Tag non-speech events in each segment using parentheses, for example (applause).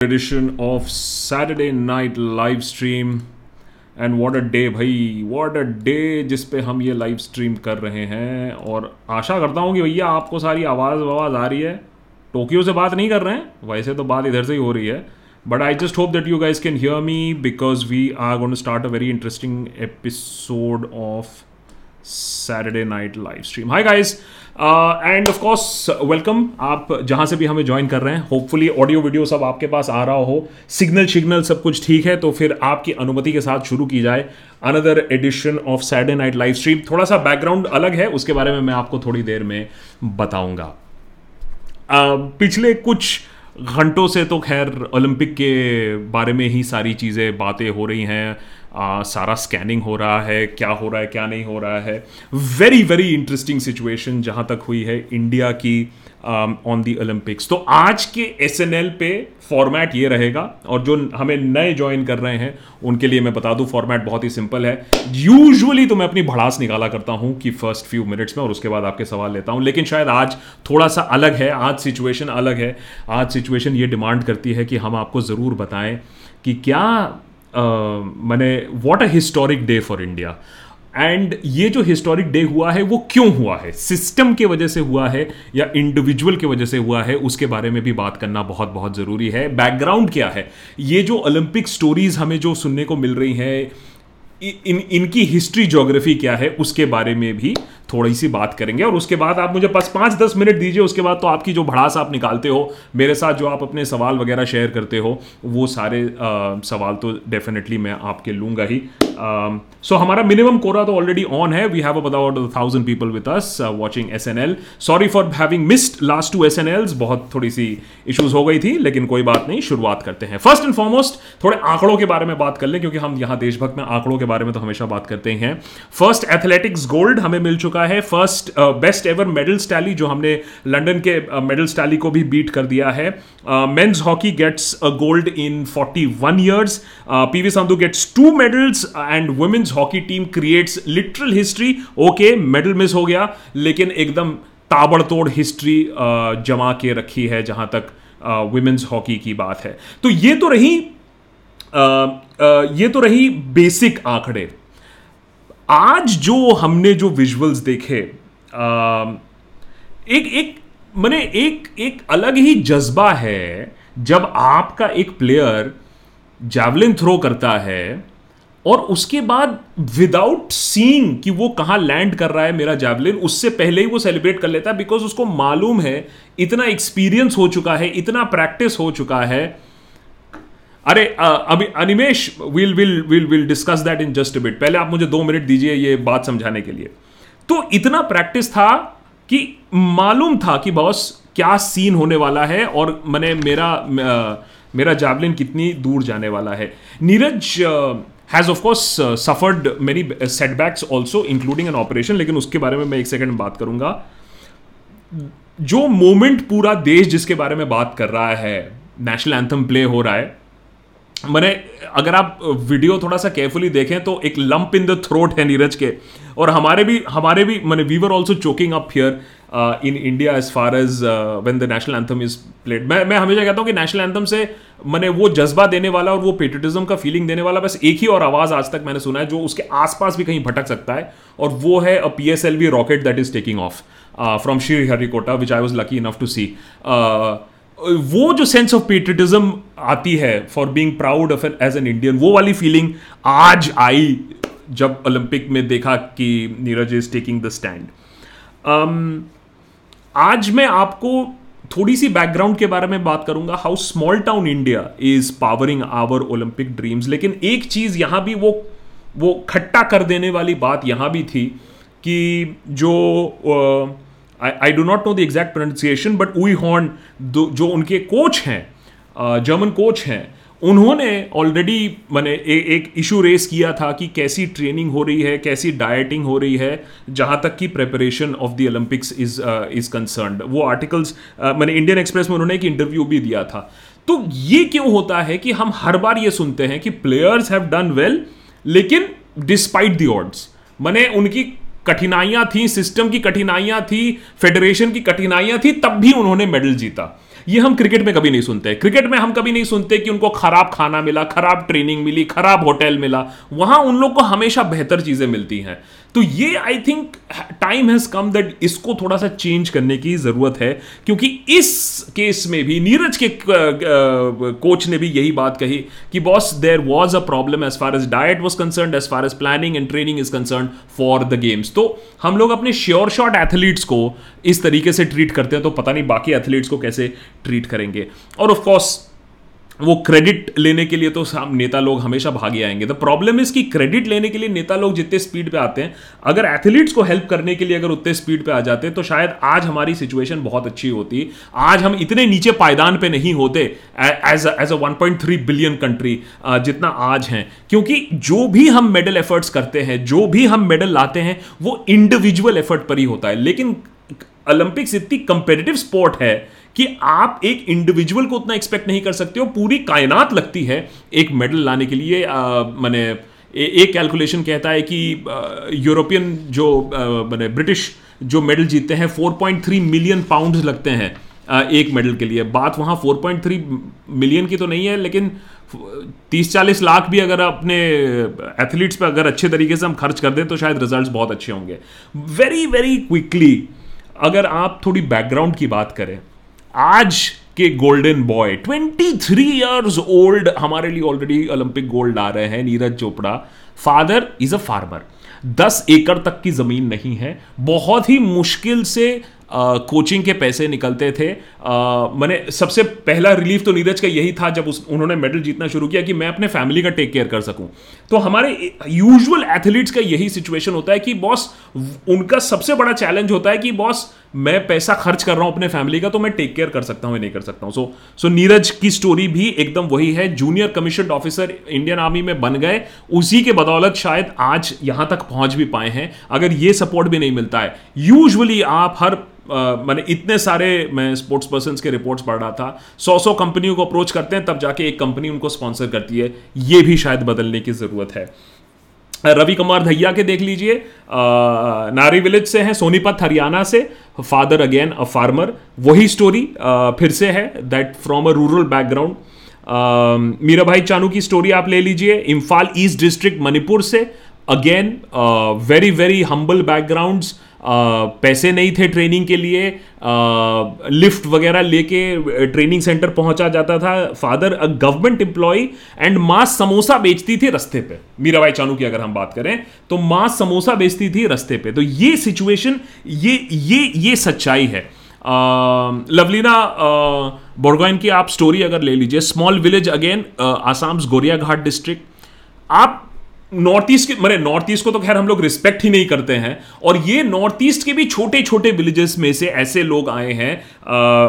edition of Saturday Night live stream. And what a day भाई what a day जिस पे हम ये लाइव स्ट्रीम कर रहे हैं। और आशा करता हूँ कि भैया आपको सारी आवाज़ आवाज़ आ रही है। टोक्यो से बात नहीं कर रहे हैं, वैसे तो बात इधर से ही हो रही है। But I just hope that you guys can hear me because we are gonna start a very interesting episode of Night live stream. Hi guys, uh, and of course welcome. आप जहाँ से भी हमें ज्वाइन कर रहे हैं hopefully audio video सब आपके पास आ रहा हो। सिग्नल सिग्नल सब कुछ ठीक है तो फिर आपकी अनुमति के साथ शुरू की जाए another edition of Saturday night live stream थोड़ा सा बैकग्राउंड अलग है उसके बारे में मैं आपको थोड़ी देर में बताऊँगा। Uh, पिछले कुछ घंटों से तो खैर ओलंपिक के बारे में ही सारी चीज़ें बातें हो रही हैं। आ, सारा स्कैनिंग हो रहा है क्या हो रहा है क्या नहीं हो रहा है। वेरी वेरी इंटरेस्टिंग सिचुएशन जहाँ तक हुई है इंडिया की ऑन दी ओलंपिक्स तो आज के एस एन एल पे फॉर्मेट ये रहेगा और जो हमें नए ज्वाइन कर रहे हैं उनके लिए मैं बता दूँ फॉर्मेट बहुत ही सिंपल है। यूजुअली तो मैं अपनी भड़ास निकाला करता हूँ कि फ़र्स्ट फ्यू मिनट्स में और उसके बाद आपके सवाल लेता हूँ लेकिन शायद आज थोड़ा सा अलग है आज सिचुएशन अलग है। आज सिचुएशन ये डिमांड करती है कि हम आपको ज़रूर बताएँ कि क्या मैंने what a historic day for India and ये जो हिस्टोरिक डे हुआ है, वो क्यों हुआ है? सिस्टम के वजह से हुआ है या इंडिविजुअल के वजह से हुआ है? उसके बारे में भी बात करना बहुत बहुत ज़रूरी है। बैकग्राउंड क्या है? ये जो ओलंपिक स्टोरीज हमें जो सुनने को मिल रही हैं इन, इनकी हिस्ट्री जोग्राफी क्या है, उसके बारे में भी थोड़ी सी बात करेंगे। और उसके बाद आप मुझे बस पाँच दस मिनट दीजिए उसके बाद तो आपकी जो भड़ास आप निकालते हो मेरे साथ जो आप अपने सवाल वगैरह शेयर करते हो वो सारे आ, सवाल तो डेफिनेटली मैं आपके लूँगा ही। सो um, हमारा मिनिमम कोरा तो ऑलरेडी ऑन है. We have about thousand people with us watching S N L sorry for having missed last two S N Ls बहुत थोड़ी सी इशूज हो गई थी लेकिन कोई बात नहीं. शुरुआत करते हैं. फ़र्स्ट एंड फॉरमोस्ट थोड़े आंकड़ों के बारे में बात कर लें क्योंकि हम यहाँ देशभक्त में आंकड़ों के बारे में तो हमेशा बात करते हैं. फ़र्स्ट एथलेटिक्स गोल्ड हमें मिल चुका है. First best ever medal tally जो हमने लंडन के मेडल uh, स्टैली को भी बीट कर दिया है. Men's hockey gets a gold in 41 years P V Sindhu gets two medals and women's hockey team creates literal history okay medal miss हो गया, लेकिन एकदम ताबड़तोड़ हिस्ट्री जमा के रखी है जहाँ तक वुमेन्स हॉकी की बात है। तो ये तो रही ये तो रही बेसिक आंकड़े। आज जो हमने जो विजुअल्स देखे एक एक, मैंने एक एक अलग ही जज्बा है जब आपका एक प्लेयर जैवलिन थ्रो करता है और उसके बाद विदाउट सीइंग कि वो कहाँ लैंड कर रहा है मेरा जैवलिन उससे पहले ही वो सेलिब्रेट कर लेता है बिकॉज़ उसको मालूम है, इतना एक्सपीरियंस हो चुका है, इतना प्रैक्टिस हो चुका है। अरे अभी, Animesh will will will will discuss that in just bit पहले आप मुझे दो मिनट दीजिए ये बात समझाने के लिए। तो इतना प्रैक्टिस था कि मालूम था कि बॉस क्या सीन होने वाला है और मैंने मेरा मेरा जैवलिन कितनी दूर जाने वाला है। Neeraj has of course suffered many setbacks also including an operation लेकिन उसके बारे में मैं एक सेकंड बात करूँगा। जो मोमेंट पूरा देश जिसके बारे में बात कर रहा है नेशनल एंथम प्ले हो रहा है, मैंने, अगर आप वीडियो थोड़ा सा केयरफुली देखें तो एक लंप इन द थ्रोट है नीरज के। और हमारे भी हमारे भी, मैंने we were also choking up here in India as far as when the national anthem is played मैं मैं हमेशा कहता हूँ कि नेशनल एंथम से मैंने वो जज्बा देने वाला और वो पेट्रिटिज्म का फीलिंग देने वाला बस एक ही और आवाज़ आज तक मैंने सुना है जो उसके आसपास भी कहीं भटक सकता है और वो है a P S L V rocket that is taking off from Sriharikota which I was lucky enough to see वो जो सेंस ऑफ़ पेट्रिटिज्म आती है for being proud of as an Indian वो वाली फीलिंग आज आई जब ओलंपिक में देखा कि Neeraj is taking the stand आज मैं आपको थोड़ी सी बैकग्राउंड के बारे में बात करूँगा how small town India is powering our olympic dreams लेकिन एक चीज़ यहाँ भी वो वो खट्टा कर देने वाली बात यहाँ भी थी कि जो I do not know the exact pronunciation but Uwe Hohn जो उनके कोच हैं जर्मन कोच हैं उन्होंने ऑलरेडी मैंने एक इशू रेस किया था कि कैसी ट्रेनिंग हो रही है, कैसी डाइटिंग हो रही है, जहाँ तक कि preparation of the olympics is is concern वो आर्टिकल्स मैंने इंडियन एक्सप्रेस में उन्होंने एक इंटरव्यू भी दिया था। तो ये क्यों होता है कि हम हर बार ये सुनते हैं कि प्लेयर्स हैव डन वेल लेकिन डिस्पाइट द ऑर्ड्स मैंने उनकी कठिनाइयाँ थी सिस्टम की कठिनाइयाँ थी फेडरेशन की कठिनाइयाँ थी, तब भी उन्होंने मेडल जीता। ये हम क्रिकेट में कभी नहीं सुनते। क्रिकेट में हम कभी नहीं सुनते कि उनको खराब खाना मिला, खराब ट्रेनिंग मिली, खराब होटल मिला। वहाँ उन लोग को हमेशा बेहतर चीज़ें मिलती हैं। तो ये I think time has come that इसको थोड़ा सा चेंज करने की ज़रूरत है, क्योंकि इस केस में भी, नीरज के कोच ने भी यही बात कही कि boss there was a problem as far as diet was concern as far as planning and training is concern for the games तो हम लोग अपने श्योर शॉट एथलीट्स को इस तरीके से ट्रीट करते हैं तो पता नहीं बाकी एथलीट्स को कैसे ट्रीट करेंगे। और ऑफकोर्स वो क्रेडिट लेने के लिए तो नेता लोग हमेशा भागे आएँगे। द प्रॉब्लम इज़ कि क्रेडिट लेने के लिए नेता लोग जितने स्पीड पे आते हैं, अगर एथलीट्स को हेल्प करने के लिए अगर उतने स्पीड पे आ जाते तो शायद आज हमारी सिचुएशन बहुत अच्छी होती। आज हम इतने नीचे पायदान पे नहीं होते as as a 1.3 billion country जितना आज हैं। क्योंकि जो भी हम मेडल एफर्ट्स करते हैं, जो भी हम मेडल लाते हैं, वो इंडिविजुअल एफर्ट पर ही होता है। लेकिन ओलंपिक्स इतनी कंपेटिटिव स्पोर्ट है कि आप एक इंडिविजुअल को उतना एक्सपेक्ट नहीं कर सकते हो, पूरी कायनात लगती है एक मेडल लाने के लिए। मैंने एक कैलकुलेशन कहता है कि यूरोपियन जो मैंने ब्रिटिश जो मेडल जीतते हैं 4.3 मिलियन पाउंड लगते हैं एक मेडल के लिए। बात वहाँ 4.3 मिलियन की तो नहीं है, लेकिन 30-40 लाख भी अगर अपने एथलीट्स पर अगर अच्छे तरीके से हम खर्च कर दें तो शायद रिजल्ट्स बहुत अच्छे होंगे। वेरी वेरी क्विकली अगर आप थोड़ी बैकग्राउंड की बात करें आज के golden boy 23 three years old हमारे लिए ऑलरेडी ओलंपिक गोल्ड आ रहे हैं, Neeraj Chopra. Father is a farmer 10 एकड़ तक की ज़मीन नहीं है। बहुत ही मुश्किल से कोचिंग के पैसे निकलते थे। मैंने सबसे पहला रिलीफ तो नीरज का यही था जब उस, उन्होंने मेडल जीतना शुरू किया कि मैं अपने फैमिली का टेक केयर कर सकूँ। तो हमारे यूजुअल एथलीट्स का यही सिचुएशन होता है कि बॉस उनका सबसे बड़ा चैलेंज होता है कि बॉस मैं पैसा खर्च कर रहा हूँ अपने फैमिली का तो मैं टेक केयर कर सकता हूँ या नहीं कर सकता हूँ। सो सो नीरज की स्टोरी भी एकदम वही है। Junior commission officer Indian army में बन गए। उसी के बदौलत शायद आज यहाँ तक पहुँच भी पाए हैं। अगर ये सपोर्ट भी नहीं मिलता है। यूजुअली आप हर मैंने इतने सारे मैं स्पोर्ट्स पर्सन के रिपोर्ट्स पढ़ रहा था। सौ सौ कंपनियों को अप्रोच करते हैं, तब जाके एक कंपनी उनको स्पॉन्सर करती है। ये भी शायद बदलने की ज़रूरत है। रवि कुमार धैया के देख लीजिए। नारी विलेज से हैं, सोनीपत, हरियाणा से। फादर अगेन अ फार्मर वही स्टोरी फिर से है that from a rural background Mirabai Chanu की स्टोरी आप ले लीजिए। इम्फाल ईस्ट डिस्ट्रिक्ट मणिपुर से। Again very very humble backgrounds पैसे नहीं थे ट्रेनिंग के लिए लिफ्ट वगैरह लेके ट्रेनिंग सेंटर पहुँचा जाता था। Father a government employ and माँ समोसा बेचती थी रस्ते पे। मीराबाई चानू की अगर हम बात करें तो माँ समोसा बेचती थी रस्ते पे। तो ये सिचुएशन ये ये ये सच्चाई है। लवलीना बोरगोइन की आप स्टोरी अगर ले लीजिए। Small village again Assam's Goria Ghat district आप नॉर्थ ईस्ट के मैंने नॉर्थ ईस्ट को तो खैर हम लोग रिस्पेक्ट ही नहीं करते हैं। और ये नॉर्थ ईस्ट के भी छोटे छोटे विलेजेस में से ऐसे लोग आए हैं।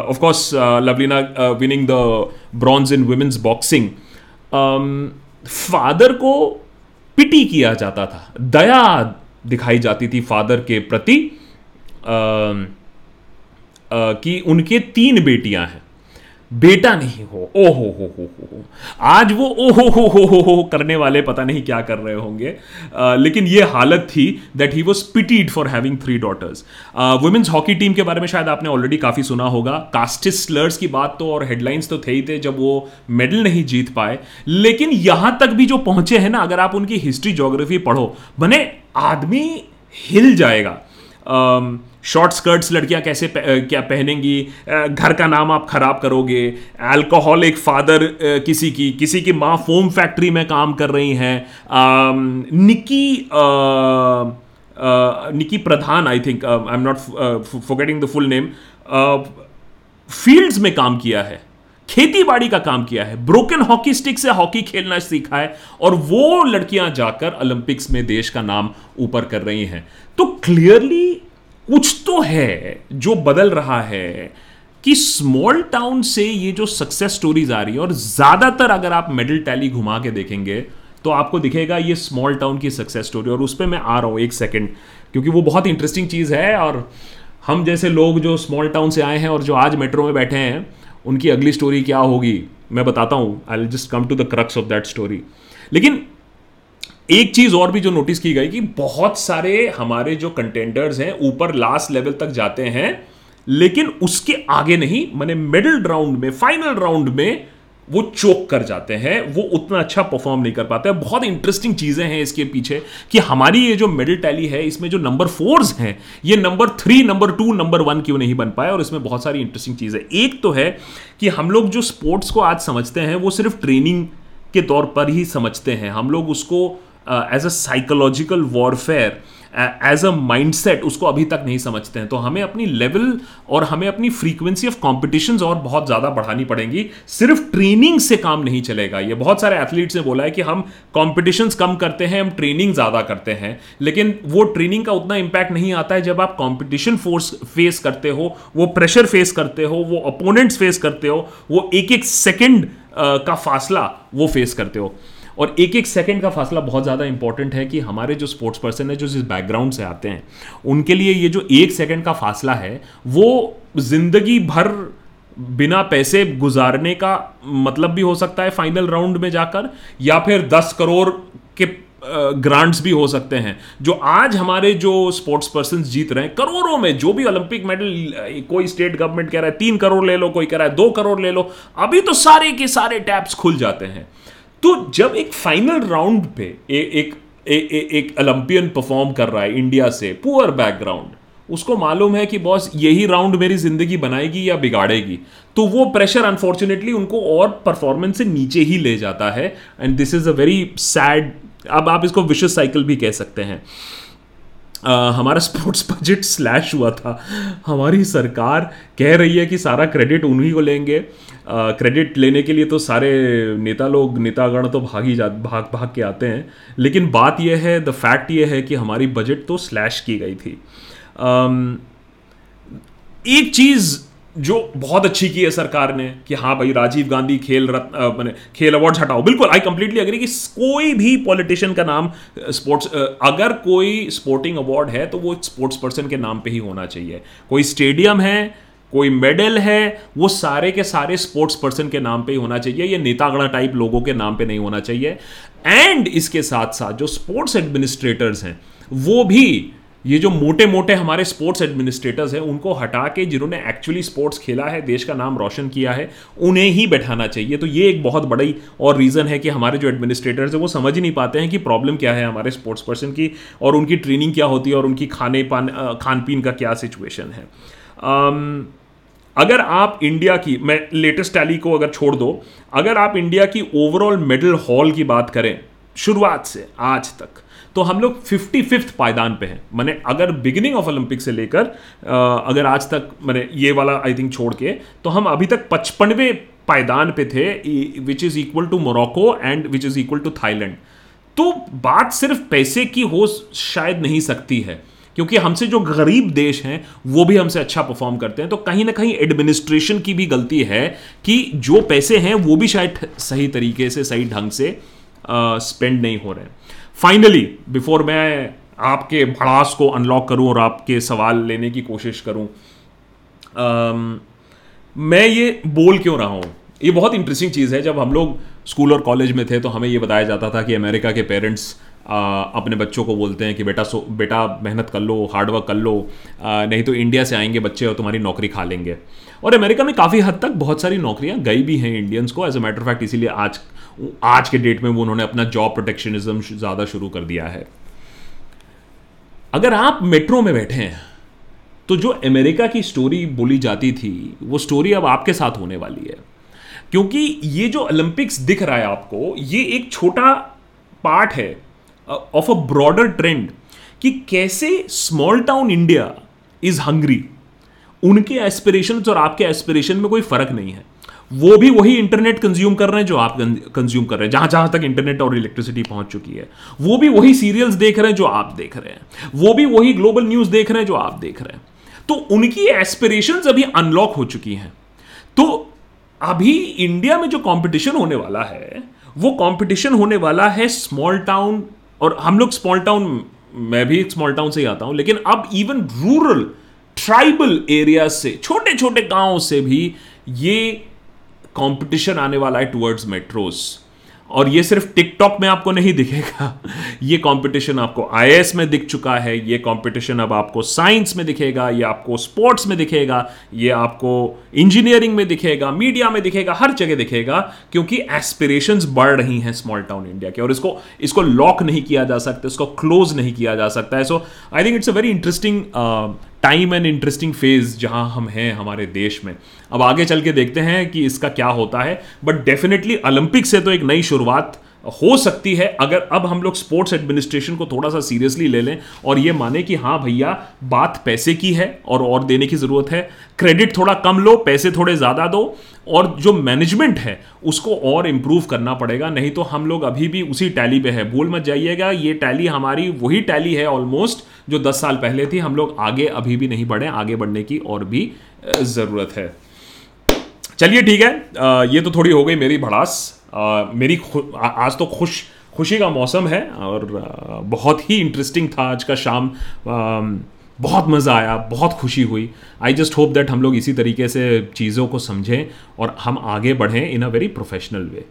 Of course Lovlina winning the bronze in women's boxing father को पिटी किया जाता था। दया दिखाई जाती थी फादर के प्रति। uh, uh, कि उनके तीन बेटियाँ हैं। बेटा नहीं हो ओ हो हो हो हो। आज वो ओ हो हो हो हो हो करने वाले, पता नहीं क्या कर रहे होंगे। लेकिन ये हालत थी that he was pitied for having three daughters women's hockey team के बारे में शायद आपने ऑलरेडी काफ़ी सुना होगा। कास्टिस स्लर्स की बात तो और हेडलाइंस तो थे ही थे जब वो मेडल नहीं जीत पाए। लेकिन यहाँ तक भी जो पहुँचे हैं ना, अगर आप उनकी हिस्ट्री जोग्राफी पढ़ो, बने आदमी हिल जाएगा। शॉर्ट स्कर्ट्स लड़कियाँ कैसे पह, क्या पहनेंगी? घर का नाम आप खराब करोगे। अल्कोहलिक फादर किसी की किसी की माँ फोम फैक्ट्री में काम कर रही हैं। Nikki Nikki Pradhan I think I am not forgetting the full name fields में काम किया है। खेती बाड़ी का काम किया है। ब्रोकन हॉकी स्टिक से हॉकी खेलना सीखा है और वो लड़कियाँ जाकर ओलंपिक्स में देश का नाम ऊपर कर रही हैं। तो क्लियरली कुछ तो है जो बदल रहा है कि स्मॉल टाउन से ये जो सक्सेस स्टोरीज आ रही है, और ज़्यादातर अगर आप मेडल टैली घुमा के देखेंगे तो आपको दिखेगा ये स्मॉल टाउन की सक्सेस स्टोरी और उस पर मैं आ रहा हूँ एक सेकेंड क्योंकि वो बहुत इंटरेस्टिंग चीज़ है, और हम जैसे लोग जो स्मॉल टाउन से आए हैं और जो आज मेट्रो में बैठे हैं, उनकी अगली स्टोरी क्या होगी, मैं बताता हूँ। I just come to the crux of that story लेकिन एक चीज़ और भी जो नोटिस की गई कि बहुत सारे हमारे जो कंटेंडर्स हैं, ऊपर लास्ट लेवल तक जाते हैं, लेकिन उसके आगे नहीं, मैंने मिडिल राउंड में फाइनल राउंड में वो चोक कर जाते हैं, वो उतना अच्छा परफॉर्म नहीं कर पाते हैं। बहुत इंटरेस्टिंग चीज़ें हैं इसके पीछे कि हमारी ये जो मिडिल टैली है, इसमें जो नंबर फोर्स हैं, ये number three number two number one क्यों नहीं बन पाए? और इसमें बहुत सारी इंटरेस्टिंग चीज़ें एक तो है कि हम लोग जो स्पोर्ट्स को आज समझते हैं, वो सिर्फ़ ट्रेनिंग के तौर पर ही समझते हैं। हम लोग उसको as a psychological warfare as a mindset उसको अभी तक नहीं समझते हैं। तो हमें अपनी लेवल और हमें अपनी फ्रीक्वेंसी ऑफ़ कॉम्पिटिशन और बहुत ज़्यादा बढ़ानी पड़ेंगी। सिर्फ़ ट्रेनिंग से काम नहीं चलेगा। ये बहुत सारे एथलीट्स ने बोला है कि हम कॉम्पिटिशन कम करते हैं, हम ट्रेनिंग ज़्यादा करते हैं। लेकिन वो ट्रेनिंग का उतना इम्पैक्ट नहीं आता है जब आप कॉम्पिटिशन फोर्स फेस करते हो, वो प्रेशर फेस करते हो, वो अपोनेंट्स फेस करते हो, वो एक एक सेकेंड का फासला वो फेस करते हो। और एक एक सेकंड का फासला बहुत ज़्यादा इंपॉर्टेंट है कि हमारे जो स्पोर्ट्स पर्सन है, जो जिस बैकग्राउंड से आते हैं, उनके लिए ये जो एक सेकंड का फासला है, वो ज़िंदगी भर बिना पैसे गुजारने का मतलब भी हो सकता है फाइनल राउंड में जाकर, या फिर दस करोड़ के ग्रांट्स भी हो सकते हैं। जो आज हमारे जो स्पोर्ट्स पर्सन जीत रहे हैं, करोड़ों में, जो भी ओलंपिक मेडल कोई स्टेट गवर्नमेंट कह रहा है, तीन करोड़ ले लो, कोई कह रहा है, दो करोड़ ले लो, अभी तो सारे के सारे टैप्स खुल जाते हैं। तो जब एक फाइनल राउंड पे ए, एक ए, ए, एक ओलंपियन परफॉर्म कर रहा है इंडिया से पुअर बैकग्राउंड उसको मालूम है कि बॉस यही राउंड मेरी ज़िंदगी बनाएगी या बिगाड़ेगी। तो वो प्रेशर अनफॉर्चुनेटली उनको और परफॉर्मेंस से नीचे ही ले जाता है। And this is a very sad अब आप इसको विशेष साइकिल भी कह सकते हैं। हमारा स्पोर्ट्स बजट स्लैश हुआ था। हमारी सरकार कह रही है कि सारा क्रेडिट उन्हीं को लेंगे। क्रेडिट लेने के लिए तो सारे नेता लोग, नेतागण तो भाग ही जा, भाग भाग के आते हैं। लेकिन बात यह है द फैक्ट ये है कि हमारी बजट तो स्लैश की गई थी। एक चीज़ जो बहुत अच्छी की है सरकार ने कि हाँ भाई, राजीव गांधी खेल रत्न मैंने खेल अवार्ड हटाओ। बिल्कुल आई कंप्लीटली अग्री कि कोई भी पॉलिटिशियन का नाम स्पोर्ट्स अगर कोई स्पोर्टिंग अवार्ड है तो वो स्पोर्ट्स पर्सन के नाम पे ही होना चाहिए। कोई स्टेडियम है, कोई मेडल है, वो सारे के सारे स्पोर्ट्स पर्सन के नाम पे ही होना चाहिए। ये नेतागणा टाइप लोगों के नाम पे नहीं होना चाहिए। एंड इसके साथ साथ जो स्पोर्ट्स एडमिनिस्ट्रेटर्स हैं, वो भी ये जो मोटे मोटे हमारे स्पोर्ट्स एडमिनिस्ट्रेटर्स हैं, उनको हटा के जिन्होंने एक्चुअली स्पोर्ट्स खेला है, देश का नाम रोशन किया है, उन्हें ही बैठाना चाहिए। तो ये एक बहुत बड़ी और रीज़न है कि हमारे जो एडमिनिस्ट्रेटर्स हैं, वो समझ ही नहीं पाते हैं कि प्रॉब्लम क्या है हमारे स्पोर्ट्स पर्सन की और उनकी ट्रेनिंग क्या होती है और उनकी खाने पान खान पीन का क्या सिचुएशन है। अगर आप इंडिया की, मैं लेटेस्ट टैली को अगर छोड़ दो, अगर आप इंडिया की ओवरऑल मेडल हॉल की बात करें, शुरुआत से, आज तक तो हम लोग फिफ्टी फिफ्थ पायदान पे हैं। मैंने अगर बिगिनिंग ऑफ़ ओलंपिक से लेकर अगर आज तक मैंने ये वाला आई थिंक छोड़ के तो हम अभी तक पचपनवे पायदान पे थे which is equal to Morocco and which is equal to Thailand तो बात सिर्फ़ पैसे की हो, शायद नहीं सकती है, क्योंकि हमसे जो गरीब देश हैं, वो भी हमसे अच्छा परफॉर्म करते हैं। तो कहीं ना कहीं एडमिनिस्ट्रेशन की भी गलती है कि जो पैसे हैं, वो भी शायद सही तरीके से, सही ढंग से स्पेंड नहीं हो रहे फाइनली बिफोर मैं आपके भड़ास को अनलॉक करूँ और आपके सवाल लेने की कोशिश करूँ आ, मैं ये बोल क्यों रहा हूँ? ये बहुत इंटरेस्टिंग चीज़ है। जब हम लोग स्कूल और कॉलेज में थे तो हमें ये बताया जाता था कि अमेरिका के पेरेंट्स अपने बच्चों को बोलते हैं कि बेटा सो, बेटा मेहनत कर लो हार्डवर्क कर लो नहीं तो इंडिया से आएँगे बच्चे और तुम्हारी नौकरी खा लेंगे। और अमेरिका में काफ़ी हद तक बहुत सारी नौकरियाँ गई भी हैं इंडियंस को। एज अ मैटर फैक्ट इसीलिए आज आज के डेट में वो उन्होंने अपना जॉब प्रोटेक्शनिज्म ज़्यादा शुरू कर दिया है। अगर आप मेट्रो में बैठे हैं तो जो अमेरिका की स्टोरी बोली जाती थी, वो स्टोरी अब आपके साथ होने वाली है। क्योंकि ये जो ओलंपिक्स दिख रहा है आपको, ये एक छोटा पार्ट है। ऑफ़ अ ब्रॉडर ट्रेंड कि कैसे small town India is hungry उनके एस्पिरेशन और आपके एस्पिरेशन में कोई फ़र्क नहीं है। वो भी वही इंटरनेट कंज्यूम कर रहे हैं जो आप कंज्यूम कर रहे हैं। जहाँ जहाँ तक इंटरनेट और इलेक्ट्रिसिटी पहुँच चुकी है। वो भी वही सीरियल्स देख रहे हैं जो आप देख रहे हैं। वो भी वही ग्लोबल न्यूज़ देख रहे हैं जो आप देख रहे हैं। तो उनकी एस्पिरेशन अभी अनलॉक हो चुकी हैं। तो अभी इंडिया में जो कंपटीशन होने वाला है, वो कंपटीशन होने वाला है स्मॉल टाउन और हम लोग स्मॉल टाउन मैं भी स्मॉल टाउन से ही आता हूँ, लेकिन अब इवन रूरल ट्राइबल एरिया से छोटे छोटे गाँव से भी ये कंपटीशन आने वाला है टुवर्ड्स मेट्रोस और ये सिर्फ़ टिकटॉक में आपको नहीं दिखेगा। ये कंपटीशन आपको आईएएस में दिख चुका है, ये कंपटीशन अब आपको साइंस में दिखेगा, ये आपको स्पोर्ट्स में दिखेगा, ये आपको इंजीनियरिंग में दिखेगा मीडिया में दिखेगा, हर जगह दिखेगा, क्योंकि एस्पिरेशंस बढ़ रही हैं स्मॉल टाउन इंडिया के। और इसको इसको लॉक नहीं किया जा सकता, इसको क्लोज नहीं किया जा सकता है। So I think it's a very interesting time and interesting phase जहाँ हम हैं हमारे देश में। अब आगे चल के देखते हैं कि इसका क्या होता है बट डेफिनेटली ओलंपिक से तो एक नई शुरुआत हो सकती है, अगर अब हम लोग स्पोर्ट्स एडमिनिस्ट्रेशन को थोड़ा सा सीरियसली ले लें और ये माने कि हाँ भैया, बात पैसे की है और और देने की ज़रूरत है। क्रेडिट थोड़ा कम लो, पैसे थोड़े ज़्यादा दो और जो मैनेजमेंट है, उसको और इम्प्रूव करना पड़ेगा। नहीं तो हम लोग अभी भी उसी टैली पे है। भूल मत जाइएगा, ये टैली हमारी, वही टैली है ऑलमोस्ट जो दस साल पहले थी। हम लोग आगे अभी भी नहीं बढ़े, आगे बढ़ने की और भी ज़रूरत है। चलिए ठीक है ये तो थोड़ी हो गई मेरी भड़ास। मेरी आज तो खुश, खुशी का मौसम है और बहुत ही इंटरेस्टिंग था आज का शाम। बहुत मज़ा आया, बहुत खुशी हुई। आई जस्ट होप दैट हम लोग इसी तरीके से चीज़ों को समझें और हम आगे बढ़ें in a very professional way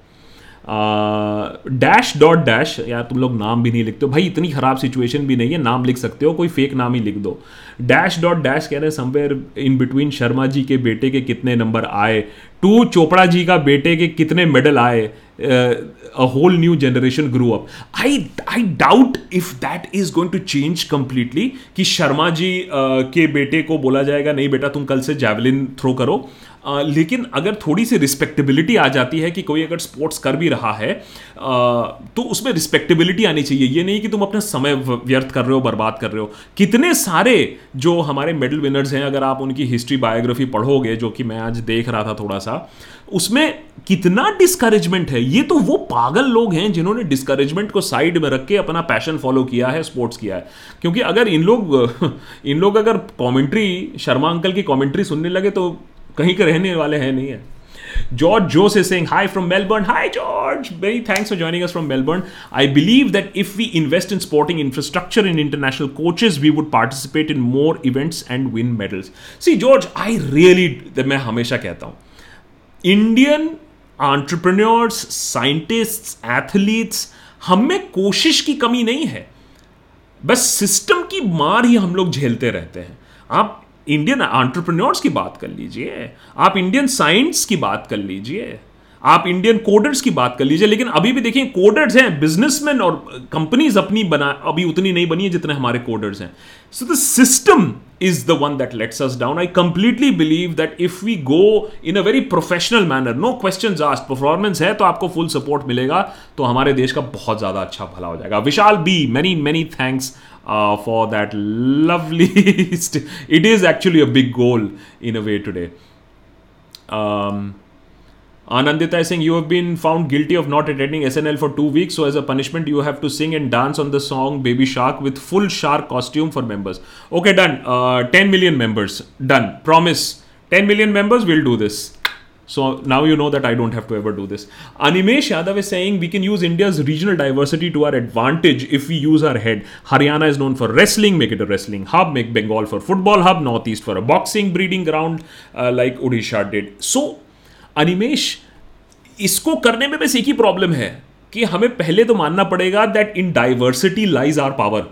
dash dot dash यार तुम लोग नाम भी नहीं लिखते हो। भाई इतनी ख़राब सिचुएशन भी नहीं है, नाम लिख सकते हो, कोई फेक नाम ही लिख दो। डैश डॉट डैश कह रहे हैं somewhere in between Sharma ji के बेटे के कितने नंबर आए, टू चोपड़ा जी का बेटे के कितने मेडल आए a whole new generation grow up I I doubt if that is going to change completely कि शर्मा जी uh, के बेटे को बोला जाएगा नहीं बेटा तुम कल से जैवलिन थ्रो करो। आ, लेकिन अगर थोड़ी सी रिस्पेक्टेबिलिटी आ जाती है कि कोई अगर स्पोर्ट्स कर भी रहा है आ, तो उसमें रिस्पेक्टेबिलिटी आनी चाहिए। ये नहीं कि तुम अपना समय व्यर्थ कर रहे हो बर्बाद कर रहे हो। कितने सारे जो हमारे मेडल विनर्स हैं अगर आप उनकी हिस्ट्री बायोग्राफी पढ़ोगे जो कि मैं आज देख रहा था थोड़ा सा उसमें कितना डिस्करेजमेंट है? ये तो वो पागल लोग हैं जिन्होंने डिस्करेजमेंट को साइड में रख के अपना पैशन फॉलो किया है स्पोर्ट्स किया है। क्योंकि अगर इन लोग (laughs) इन लोग अगर कॉमेंट्री शर्मा अंकल की कॉमेंट्री सुनने लगे तो कहीं के रहने वाले हैं, नहीं है। George Jose saying hi from Melbourne hi George very thanks for joining us from Melbourne I believe that if we invest in sporting infrastructure in international coaches we would participate in more events and win medals see George I really मैं हमेशा कहता हूँ Indian entrepreneurs scientists athletes हम में कोशिश की कमी नहीं है। बस सिस्टम की मार ही हम लोग झेलते रहते हैं। आप इंडियन एंटरप्रेन्योर्स की बात कर लीजिए, आप इंडियन साइंस की बात कर लीजिए। आप इंडियन कोडर्स की बात कर लीजिए लेकिन अभी भी देखिए कोडर्स हैं बिजनेसमैन और कंपनीज़ अपनी बना अभी उतनी नहीं बनी है जितने हमारे कोडर्स हैं। So the system is the one that lets us down I completely believe that if we go in a very professional manner no question asked performance है तो आपको फुल सपोर्ट मिलेगा तो हमारे देश का बहुत ज़्यादा अच्छा भला हो जाएगा। Vishal B many many thanks for that that it is actually big goal in a way today. Um, Anandita is saying you have been found guilty of not attending SNL for two weeks. So as a punishment, you have to sing and dance on the song Baby Shark with full shark costume for members. Okay, done. Uh, 10 million members. Done. Promise. 10 million members. We'll do this. So now you know that I don't have to ever do this. Animesh Yadav is saying we can use India's regional diversity to our advantage if we use our head. Haryana is known for wrestling, make it a wrestling hub, make Bengal for football hub, Northeast for a boxing breeding ground uh, like Odisha did. So Animesh, इसको करने में बस एक ही problem है कि हमें पहले तो मानना पड़ेगा that in diversity lies our power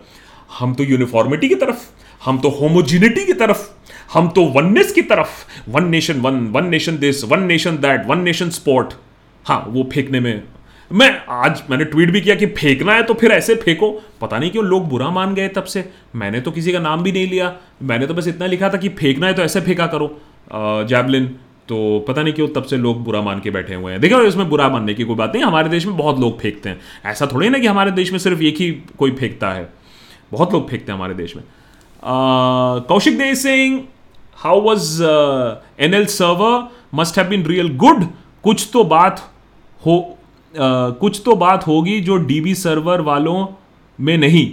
हम तो यूनिफॉर्मिटी की तरफ़ हम तो होमोजिनिटी की तरफ़ हम तो वननेस की तरफ़ one nation one one nation this one nation that one nation sport हाँ वो फेंकने में। मैं आज मैंने ट्वीट भी किया कि फेंकना है तो फिर ऐसे फेंको। पता नहीं क्यों लोग बुरा मान गए तब से। मैंने तो किसी का नाम भी नहीं लिया। मैंने तो बस इतना लिखा था कि फेंकना है तो ऐसे फेंका करो। जैवलिन तो पता नहीं क्यों तब से लोग बुरा मान के बैठे हुए हैं। देखो इसमें बुरा मानने की कोई बात नहीं हमारे देश में बहुत लोग फेंकते हैं। ऐसा थोड़ी ना कि हमारे देश में सिर्फ़ एक ही कोई फेंकता है। बहुत लोग फेंकते हैं हमारे देश में। Kaushik Dey Singh how was an L server must have been real good कुछ तो बात हो uh, कुछ तो बात होगी जो डीबी सर्वर वालों में नहीं।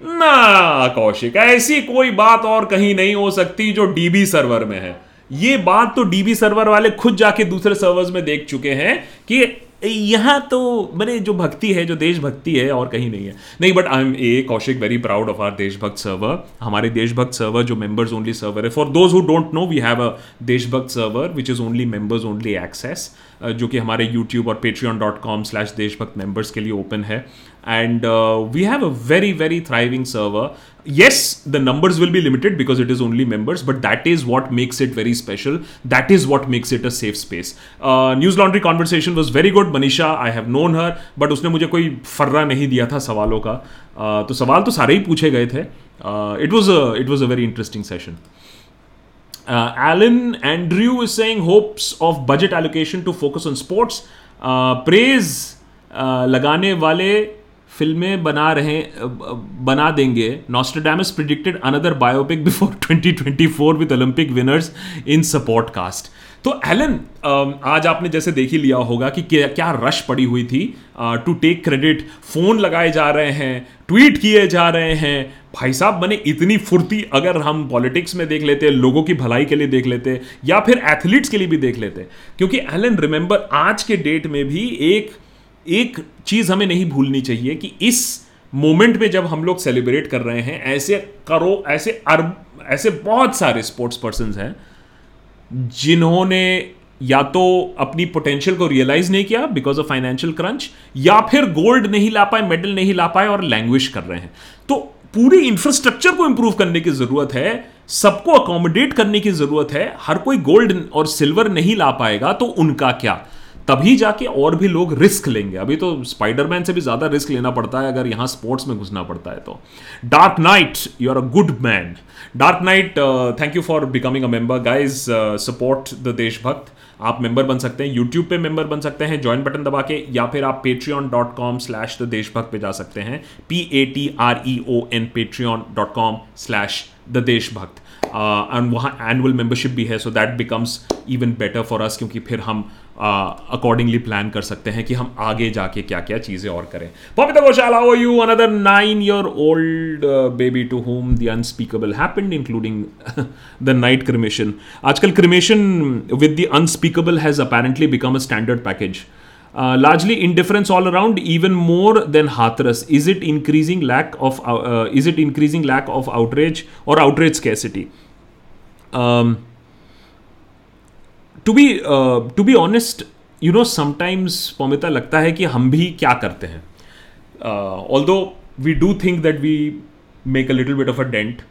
ना कौशिक ऐसी कोई बात और कहीं नहीं हो सकती जो डीबी सर्वर में है। ये बात तो डीबी सर्वर वाले खुद जाके दूसरे सर्वर्स में देख चुके हैं कि यहाँ तो मैंने जो भक्ति है, जो देशभक्ति है, और कहीं नहीं है। नहीं but I am a Kaushik very proud of our Deshbhakt server हमारे देशभक्त सर्वर जो मेंबर्स ओनली सर्वर है। For those who don't know we have a Deshbhakt server which is only members only access जो कि हमारे YouTube और Patreon dot com slash Deshbhakt members के लिए open है। And we have a very very thriving server yes the numbers will be limited because it is only members but that is what makes it very special that is what makes it a safe space uh, news laundry conversation was very good manisha i have known her but उसने मुझे कोई फर्रा नहीं दिया था सवालों का uh, तो सवाल तो सारे ही थे it was it was a very interesting session uh, Alan Andrew is saying hopes of budget allocation to focus on sports. Uh, praise uh, लगाने वाले फ़िल्में बना रहे बना देंगे। Nostradamus predicted another biopic before 2024 with Olympic winners in support cast तो Alan आज आपने जैसे देख ही लिया होगा कि क्या, क्या रश पड़ी हुई थी टू टेक क्रेडिट फ़ोन लगाए जा रहे हैं ट्वीट किए जा रहे हैं। भाई साहब मैंने इतनी फुर्ती अगर हम पॉलिटिक्स में देख लेते लोगों की भलाई के लिए देख लेते या फिर एथलीट्स के लिए भी देख लेते। क्योंकि एलन रिमेंबर आज के डेट में भी एक एक चीज़ हमें नहीं भूलनी चाहिए कि इस मोमेंट में जब हम लोग सेलिब्रेट कर रहे हैं, ऐसे करो, ऐसे अरब ऐसे बहुत सारे स्पोर्ट्स पर्सन हैं जिन्होंने या तो अपनी पोटेंशियल को रियलाइज़ नहीं किया बिकॉज़ ऑफ़ फाइनेंशियल क्रंच या फिर गोल्ड नहीं ला पाए मेडल नहीं ला पाए और लैंग्वेज कर रहे हैं। तो पूरी इंफ्रास्ट्रक्चर को इंप्रूव करने की ज़रूरत है, सबको अकोमोडेट करने की ज़रूरत है। हर कोई गोल्ड और सिल्वर नहीं ला पाएगा तो उनका क्या? तभी जाके और भी लोग रिस्क लेंगे। अभी तो स्पाइडरमैन से भी ज़्यादा रिस्क लेना पड़ता है, अगर यहाँ स्पोर्ट्स में घुसना पड़ता है तो। Dark Knight you are a good man Dark Knight thank you for becoming a member guys support the Deshbhakt आप मेंबर बन सकते हैं यूट्यूब पे मेंबर बन सकते हैं ज्वाइन बटन दबा के, या फिर आप Patreon dot com slash the Deshbhakt पे जा सकते हैं। P A T R E O N Patreon dot com slash the Deshbhakt and वहाँ एनुअल मेंबरशिप भी है so that becomes even better for us क्योंकि फिर हम अकॉर्डिंगली प्लान कर सकते हैं कि हम आगे जाके क्या क्या चीज़ें और करें। Pavitra Ghoshal how you another nine year old baby to home the unspeakable happened including the night cremation आजकल cremation with the unspeakable has apparently become a standard package largely indifference all around even more than hathras is it increasing lack of uh, uh, is it increasing lack of outrage or outrage scarcity? Um, to be to be honest you know sometimes Pamita लगता है कि हम भी क्या करते हैं। Although we do think that we make a little bit of a dent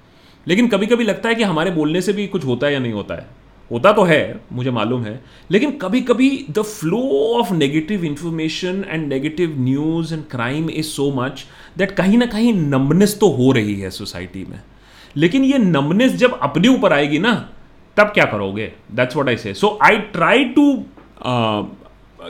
लेकिन कभी कभी लगता है कि हमारे बोलने से भी कुछ होता है या नहीं होता है। होता तो है, मुझे मालूम है, लेकिन कभी कभी the flow of negative information and negative news and crime is so much that कहीं ना कहीं नम्बनेस तो हो रही है सोसाइटी में। लेकिन ये नम्बनेस जब अपने ऊपर आएगी ना तब क्या करोगे? That's what I say so I try to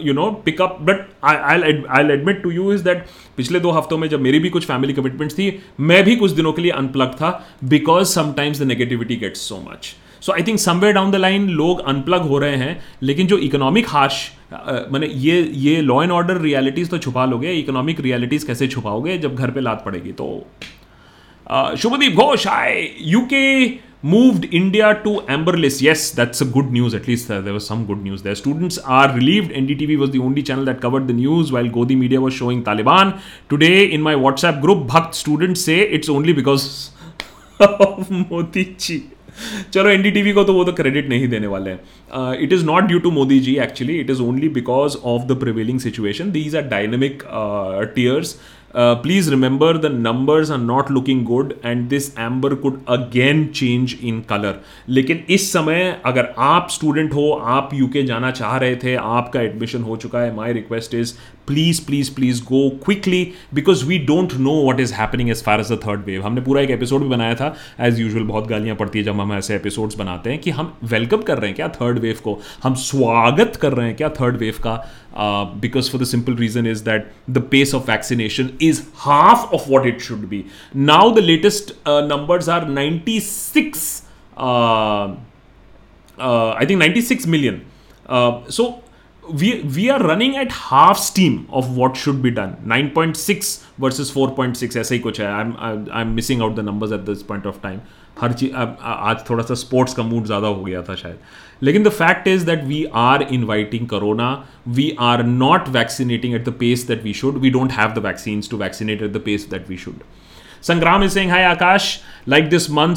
you know pick up but I admit to you is that पिछले दो हफ्तों में जब मेरी भी कुछ फैमिली कमिटमेंट्स थी, मैं भी कुछ दिनों के लिए अनप्लग था because sometimes the negativity gets so much so I think somewhere down the line लोग अनप्लग हो रहे हैं, लेकिन जो इकोनॉमिक हार्श मैंने ये ये लॉ एंड ऑर्डर रियलिटीज़ तो छुपा लोगे इकोनॉमिक रियलिटीज़ कैसे छुपाओगे जब घर पे लात पड़ेगी? तो शुभदीप घोष आए UK moved India to amber list. Yes, that's a good news. At least uh, there was some good news there. Students are relieved. NDTV was the only channel that covered the news while Godi Media was showing Taliban. Today in my WhatsApp group, Bhakt students say it's only because (laughs) of Modi ji. चलो NDTV को तो वो तो credit नहीं देने वाले हैं it is not due to Modi ji actually it is only because of the prevailing situation these are dynamic tiers Uh, please remember the numbers are not looking good and this amber could again change in colour लेकिन इस समय अगर आप student हो, आप UK जाना चाह रहे थे, आपका एडमिशन हो चुका है my request is please please please go quickly because we don't know what is happening as far as the third wave हमने पूरा एक एपिसोड भी बनाया था एज यूजल बहुत गालियाँ पड़ती है जब हम ऐसे एपिसोड्स बनाते हैं कि हम वेलकम कर रहे हैं क्या थर्ड वेव को? हम स्वागत कर रहे हैं क्या थर्ड वेव का? Because for the simple reason is that the pace of vaccination is half of what it should be now the latest uh, are are 96, uh, uh, I think 96 million. Uh, so we we are running at half steam of what should be done. 9.6 versus 4.6 ऐसा ही कुछ है। I am I am missing out the numbers at this point of time हर चीज़ आज थोड़ा सा sports का mood ज़्यादा हो गया था शायद। लेकिन the fact is that we are inviting corona we are not vaccinating at the pace that we should we don't have the vaccines to vaccinate at the pace that we should Sangram is Singh hi Akash like this month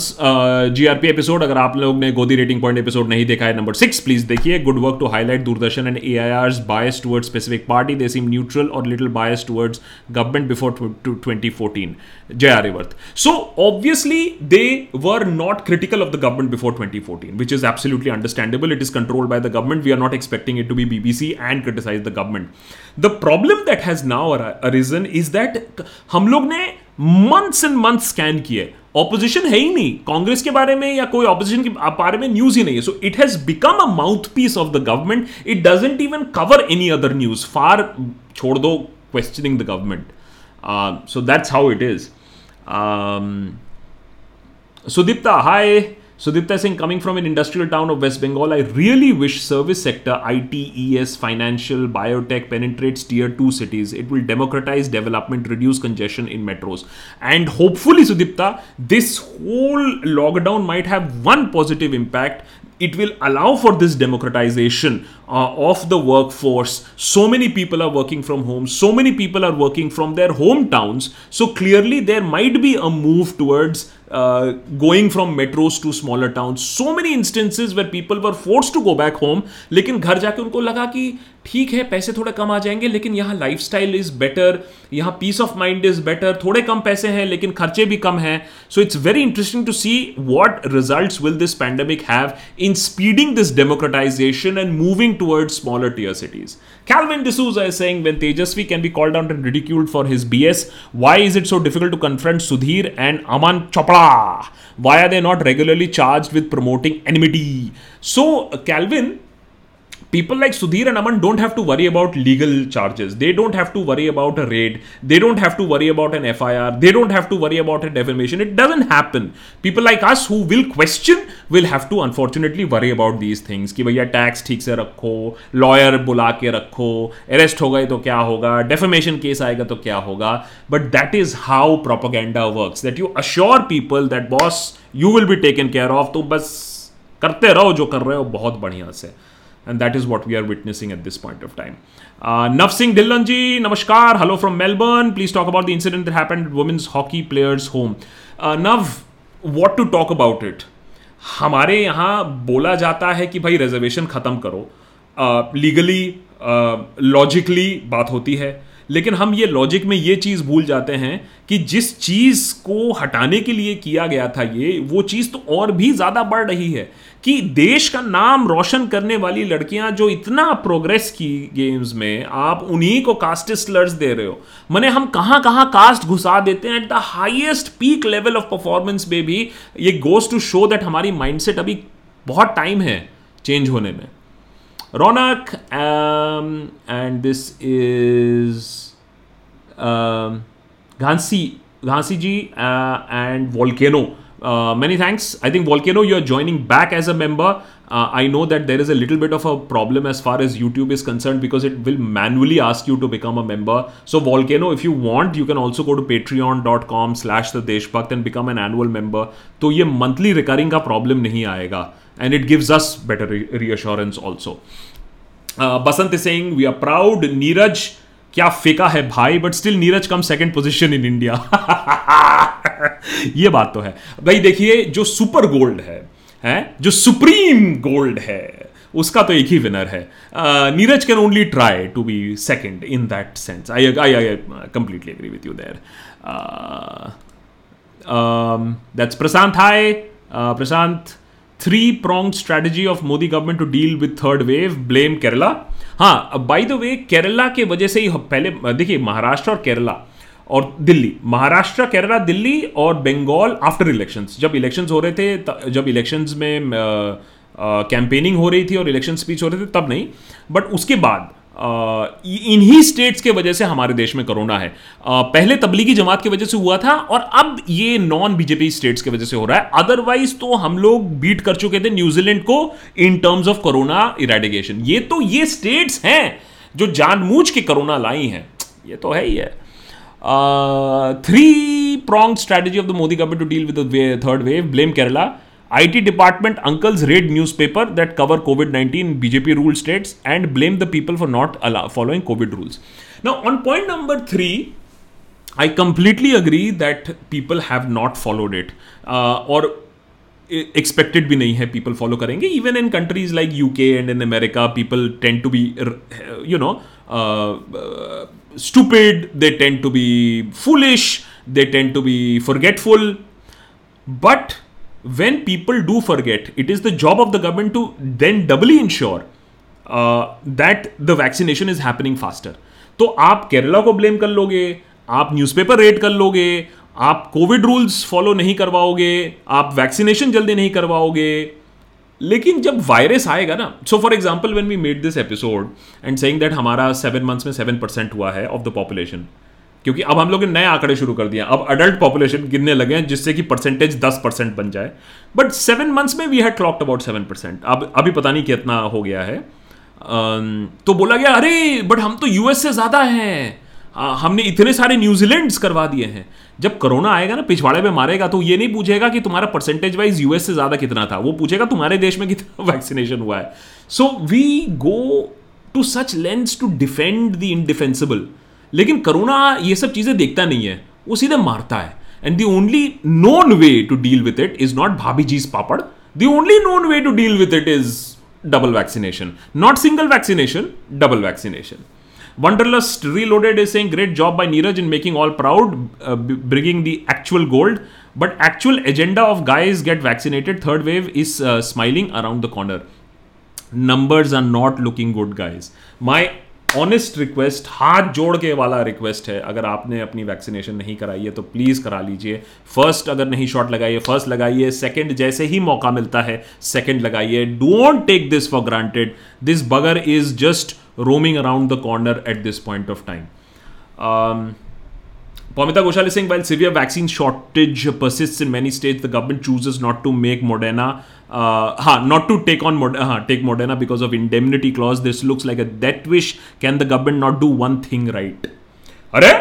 G R P episode अगर आप लोग ने गोदी rating point episode नहीं देखा है number six please देखिए good work to highlight Doordarshan and A I R bias toward specific party they seem neutral और little bias towards government before twenty fourteen Jai Aryavarth so obviously they were not critical of the government before twenty fourteen which is absolutely understandable it is control by the government we are not expecting it to be BBC and criticise the government the problem that has now reason is that हम लोग ने months and month scan किए opposition है ही नहीं। कांग्रेस के बारे में या कोई ऑपोजिशन के बारे में न्यूज़ ही नहीं है। So it has become a mouthpiece of the government it doesn't even cover any other news far छोड़ दो questioning the government so that's how it is Sudipta hi. Sudipta Singh, coming from an industrial town of West Bengal, I really wish service sector, IT, ES, financial, biotech penetrates tier 2 cities. It will democratize development, reduce congestion in metros. And hopefully, Sudipta, this whole lockdown might have one positive impact it will allow for this democratization uh, of the workforce so many people are working from home so many people are working from their hometowns so clearly there might be a move towards uh, going from metros to smaller towns so many instances where people were forced to go back home लेकिन घर जाके उनको लगा कि ठीक है, पैसे थोड़े कम आ जाएँगे, लेकिन यहाँ लाइफ स्टाइल इज़ बेटर यहाँ peace of mind is better थोड़े कम पैसे हैं, लेकिन खर्चे भी कम हैं। So it's very interesting to see what result will this pandemic have in speeding this democratisation and moving towards smaller tier cities Calvin this I sang when Tejashwi can be called and ridiculed for his B S Y is it so difficult to confront Sudhir and Aman Chopra why are they not regularly charge with promoting enmity so Calvin people like Sudhir and Aman don't have to worry about legal charges. They don't have to worry about a raid. They don't have to worry about an FIR. They don't have to worry about a defamation. It doesn't happen. People like us who will question will have to unfortunately worry about these things कि भैया tax ठीक से रखो lawyer बुला के रखो arrest हो गए तो क्या होगा डेफेमेशन केस आएगा तो क्या होगा but that is how propaganda works that you assure people that boss you will be taken care of तो बस करते रहो जो कर रहे हो बहुत बढ़िया से and that is what we are witnessing at this point of time. Uh, Nav Singh Dhillonji, namaskar, hello from Melbourne. Please talk about the incident that happened at women's hockey players' home. Uh, Nav, what to talk about it? हमारे यहाँ बोला जाता है कि भाई reservation ख़त्म करो legally logically बात होती है लेकिन हम ये लॉजिक में ये चीज़ भूल जाते हैं कि जिस चीज़ को हटाने के लिए किया गया था ये, वो चीज़ तो और भी ज़्यादा बढ़ रही है कि देश का नाम रोशन करने वाली लड़कियाँ जो इतना प्रोग्रेस की गेम्स में, आप उन्हीं को कास्ट स्लर्स दे रहे हो। मैंने हम कहाँ कहाँ कास्ट घुसा देते हैं at the highest peak level of performance में भी, ये गोज टू शो दैट हमारी माइंडसेट अभी बहुत टाइम है चेंज होने में। Raunak and this is Ghansi Ghansi ji and volcano Uh, many thanks. I think Volcano, you're joining back as a member. Uh, I know that there is a little bit of a problem as far as YouTube is concerned because it will manually ask you to become a member. So Volcano, if you want, you can also go to patreon.com slash the Deshbhakt and become an annual member. तो ये monthly recurring का problem नहीं आएगा and it gives us better re- reassurance also. Uh, Basant is saying we are proud. Neeraj क्या फेंका है भाई but still Neeraj come second position in India ये बात तो है। भाई देखिए, जो सुपर गोल्ड है, हैं, जो सुप्रीम गोल्ड है, उसका तो एक ही विनर है। Neeraj can only try to be second in that sense I I I completely agree with you there that's Prashant hi Prashant three pronged strategy of Modi government to deal with third wave blame Kerala. हाँ by the way Kerala के वजह से ही पहले, देखिए, महाराष्ट्र और केरला और दिल्ली। महाराष्ट्र केरला दिल्ली और बंगाल आफ्टर इलेक्शंस जब इलेक्शंस हो रहे थे जब इलेक्शंस में कैंपेनिंग हो रही थी और इलेक्शन स्पीच हो रहे थे, तब नहीं। बट उसके बाद इन्हीं स्टेट्स के वजह से हमारे देश में कोरोना है पहले तबलीगी जमात की वजह से हुआ था और अब ये नॉन बीजेपी स्टेट्स की वजह से हो रहा है अदरवाइज़ तो हम लोग बीट कर चुके थे न्यूजीलैंड को in terms of corona eradication ये तो ये स्टेट्स हैं जो जानबूझ के कोरोना लाई हैं ये तो है ही है three pronged strategy of the Modi government to with the third wave. Blame Kerala. IT department uncles raid newspaper that cover COVID-19 BJP ruled states and blame the people for not allow, following COVID rules. Now, on point number three, I completely agree that people have not followed it uh, or expected भी नहीं है people follow करेंगे even in countries like UK and in America people tend to be you know uh, uh, stupid they tend to be foolish they tend to be forgetful. When people do forget, it is the job of the government to then doubly ensure uh, that the vaccination is happening faster. तो आप केरला को blame कर लोगे आप newspaper read कर लोगे आप COVID rules follow नहीं करवाओगे आप वैक्सीनेशन जल्दी नहीं करवाओगे लेकिन जब वायरस आएगा ना so for example when we made this episode and saying that हमारा सेवन मंथ्स में सेवन परसेंट हुआ है ऑफ़ द पॉपुलेशन क्योंकि अब हम लोग ने नए आंकड़े शुरू कर दिए अब अडल्ट पॉपुलेशन गिरने लगे हैं, जिससे कि परसेंटेज दस परसेंट बन जाए। बट सेवन मंथ्स में we had clocked about seven percent अब, अभी पता नहीं कितना हो गया है। तो बोला गया, अरे बट हम तो यूएस से ज़्यादा हैं। हमने इतने सारे न्यूजीलैंड्स करवा दिए हैं। जब कोरोना आएगा ना, पिछवाड़े में मारेगा तो ये नहीं पूछेगा कि तुम्हारा परसेंटेज वाइज यूएस से ज़्यादा कितना था। वो पूछेगा, तुम्हारे देश में कितना (laughs) वैक्सीनेशन हुआ है? So we go to such lengths to defend the indefensible लेकिन करुणा ये सब चीज़ें देखता नहीं है वो सीधे मारता है and the only known way to deal with it is not भाभी जीज पापड़ the only known way to deal with it is double vaccination not single vaccination double vaccination Wanderlust Reloaded is saying great job by Neeraj in making all proud, uh, bringing the actual gold. But actual agenda of guys get vaccinated. Third wave is uh, smiling around the corner. Numbers are not looking good, guys. My honest request हाथ जोड़ के वाला request है। अगर आपने अपनी vaccination नहीं कराई है तो प्लीज़ करा लीजिए। फ़र्स्ट अगर नहीं शॉट लगाइए फ़र्स्ट लगाइए सेकेंड जैसे ही मौका मिलता है सेकेंड लगाइए don't take this for granted this bugger is just roaming around the corner at this point of time Pamita Goshal is saying while severe vaccine shortage persists in many states, the government chooses not to make Moderna, uh, ha, not to take on Mod- uh, take Moderna because of indemnity clause. This looks like a death wish. Can the government not do one thing right? अरे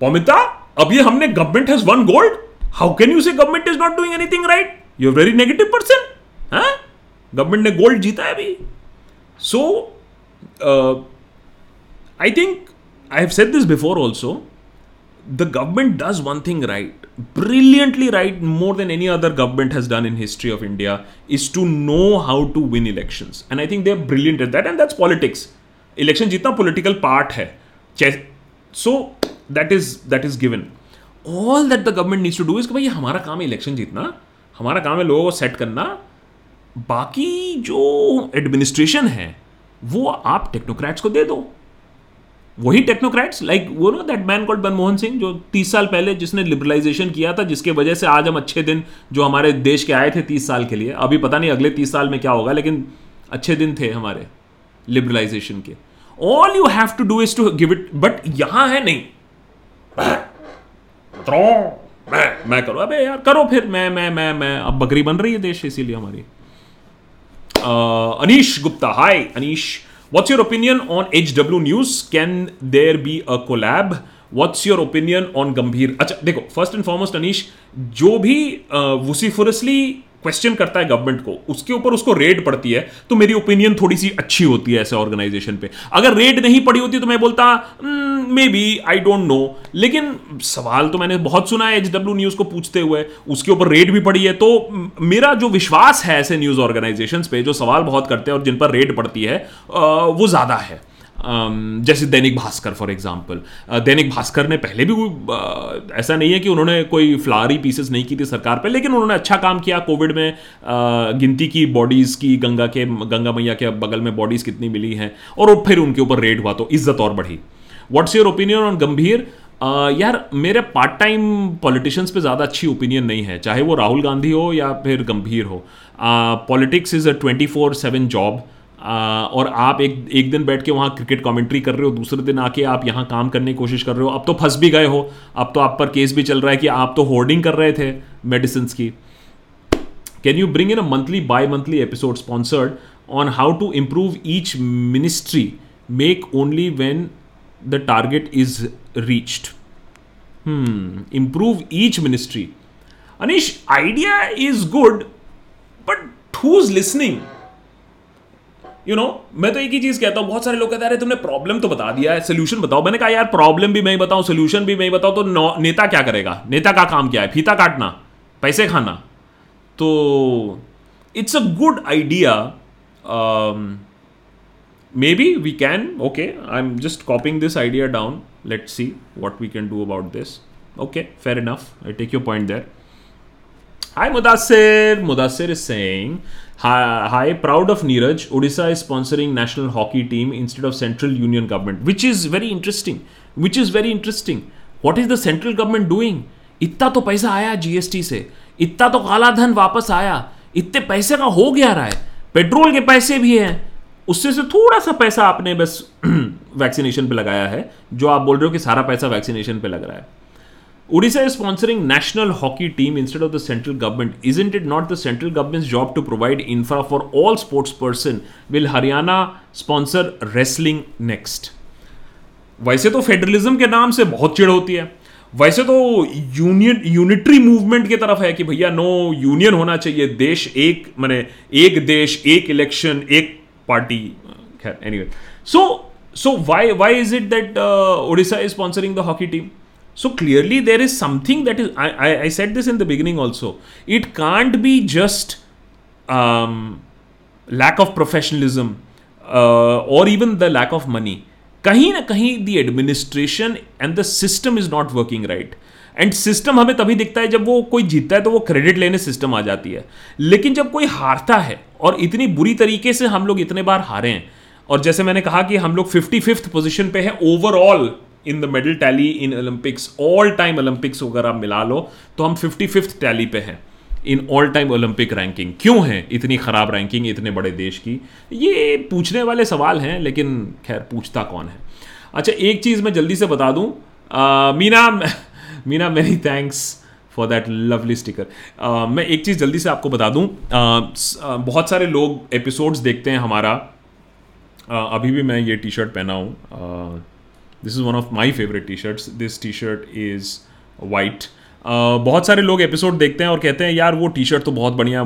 Pamita, अब ये हमने has one gold. How can you say government is not doing anything right? You're a very negative person. हाँ? Government ने gold जीता है अभी. Uh, I think I have said this before also. The government does one thing right brilliantly right more than any other government has done in history of India is to know how to win election and I think they are brilliant at that and that's politics election जितना political part है so that is that is given all that the government needs to do is भाई हमारा काम है election जीतना, हमारा काम है लोगों को सेट करना, बाकी जो एडमिनिस्ट्रेशन है, वो आप टेक्नोक्रैट्स को दे दो। वही टेक्नोक्रेट्स लाइक वो know that man called Manmohan Singh, जो तीस साल पहले जिसने लिबरलाइजेशन किया था, जिसके वजह से आज हम अच्छे दिन, जो हमारे देश के आए थे तीस साल के लिए, अभी पता नहीं अगले तीस साल में क्या होगा, लेकिन अच्छे दिन थे हमारे लिबरलाइजेशन के। All you have to do is to give it but यहाँ है नहीं। मैं मैं करो, अबे यार, करो फिर, मैं मैं मैं मैं, अब बकरी बन रही है देश, इसीलिए हमारी। अनीश गुप्ता हाय Anish. What's your opinion on HW News? Can there be a collab? What's your opinion on गंभीर अच्छा देखो फर्स्ट एंड फॉरमोस्ट अनीश जो भी वुसीफुरसली क्वेश्चन करता है गवर्नमेंट को, उसके ऊपर उसको रेड पड़ती है तो मेरी ओपिनियन थोड़ी सी अच्छी होती है ऐसे ऑर्गेनाइजेशन पे। अगर रेड नहीं पड़ी होती तो मैं बोलता maybe I don't know लेकिन सवाल तो मैंने बहुत सुना है एच डब्ल्यू न्यूज़ को पूछते हुए, उसके ऊपर रेड भी पड़ी है तो मेरा जो विश्वास है ऐसे न्यूज़ ऑर्गेनाइजेशन पे, जो सवाल बहुत करते हैं और जिन पर रेड पड़ती है वो ज़्यादा है। जैसे दैनिक भास्कर फॉर एग्ज़ाम्पल दैनिक भास्कर ने पहले भी ऐसा नहीं है कि उन्होंने कोई फ्लारी पीसेस नहीं की थी सरकार पे लेकिन उन्होंने अच्छा काम किया कोविड में गिनती की बॉडीज़ की गंगा के गंगा मैया के बगल में बॉडीज़ कितनी मिली हैं और फिर उनके ऊपर रेड हुआ तो इज़्ज़त और बढ़ी। What's your opinion on Gambhir Uh, यार मेरे पार्ट टाइम पॉलिटिशियंस पे ज़्यादा अच्छी ओपिनियन नहीं है चाहे वो राहुल गांधी हो या फिर गंभीर हो। Politics is a twenty four seven job और आप एक एक दिन बैठ के वहाँ क्रिकेट कमेंट्री कर रहे हो, दूसरे दिन आके आप यहाँ काम करने की कोशिश कर रहे हो। अब तो फंस भी गए हो। अब तो आप पर केस भी चल रहा है कि आप तो होर्डिंग कर रहे थे मेडिसिन की। Can you bring in a monthly bimonthly episode sponsored on how to improve each ministry make only when the target is reached improve each ministry Anish idea is good but who is listening you know मैं तो एक ही चीज़ कहता हूँ, बहुत सारे लोग कहते हैं तुमने प्रॉब्लम तो बता दिया है सोल्यूशन बताओ। मैंने कहा, यार प्रॉब्लम भी मैं बताऊँ सोल्यूशन भी मैं बताऊँ तो नेता क्या करेगा? नेता का काम क्या है? फीता काटना, पैसे खाना। तो it's a good idea maybe we can okay I am just copying this idea down let see what we can do about this okay fair enough I take your point there Hi, Mudassir. Mudassir is hi, proud of Neeraj. Odisha is sponsoring national hockey team instead of central union government, which is very interesting. Which is very interesting. What is the central government doing? इतना तो पैसा आया GST से इतना तो काला धन वापस आया इतने पैसे का हो गया रहा है पेट्रोल के पैसे भी हैं उससे से थोड़ा सा पैसा आपने बस वैक्सीनेशन पे लगाया है जो आप बोल रहे हो कि सारा पैसा वैक्सीनेशन पे लग रहा है Odisha is sponsoring national hockey team instead of the central government. Isn't it not the central government's job to provide infra for all sports person? Will Haryana sponsor wrestling next? वैसे तो federalism के नाम से बहुत चिड़ होती है वैसे तो यूनियन यूनिटरी मूवमेंट की तरफ़ है कि भैया नो यूनियन होना चाहिए देश एक मैंने एक देश एक इलेक्शन एक पार्टी खैर anyway so so why why is it that Odisha is sponsoring the hockey team so clearly there is something that is i, I, I said this in the beginning also. It can't be just um, lack of professionalism uh, or even the lack of money. कहीं ना कहीं the administration and the system is not working right and system हमें तभी दिखता है जब वो कोई जीतता है तो वो क्रेडिट लेने सिस्टम आ जाती है. लेकिन जब कोई हारता है और इतनी बुरी तरीके से हम लोग इतने बार हारे हैं और जैसे मैंने कहा कि हम लोग फिफ्टी फिफ्थ पोजिशन पे है overall in the medal tally in Olympics all time Olympics अगर आप मिला लो तो हम फिफ्टी फिफ्थ टैली पे हैं in all time Olympic ranking क्यों है इतनी ख़राब रैंकिंग इतने बड़े देश की? ये पूछने वाले सवाल हैं लेकिन खैर पूछता कौन है? अच्छा एक चीज़ मैं जल्दी से बता दूँ। मीना (laughs) मीना मेरी thanks for that lovely sticker मैं एक चीज़ जल्दी से आपको बता दूँ। आ, बहुत सारे लोग एपिसोड्स देखते हैं हमारा। आ, अभी भी मैं ये टी शर्ट पहना हूँ। This is one of my favourite T shirts this T shirt is white बहुत सारे लोग एपिसोड देखते हैं और कहते हैं, यार, वो टी शर्ट तो बहुत बढ़िया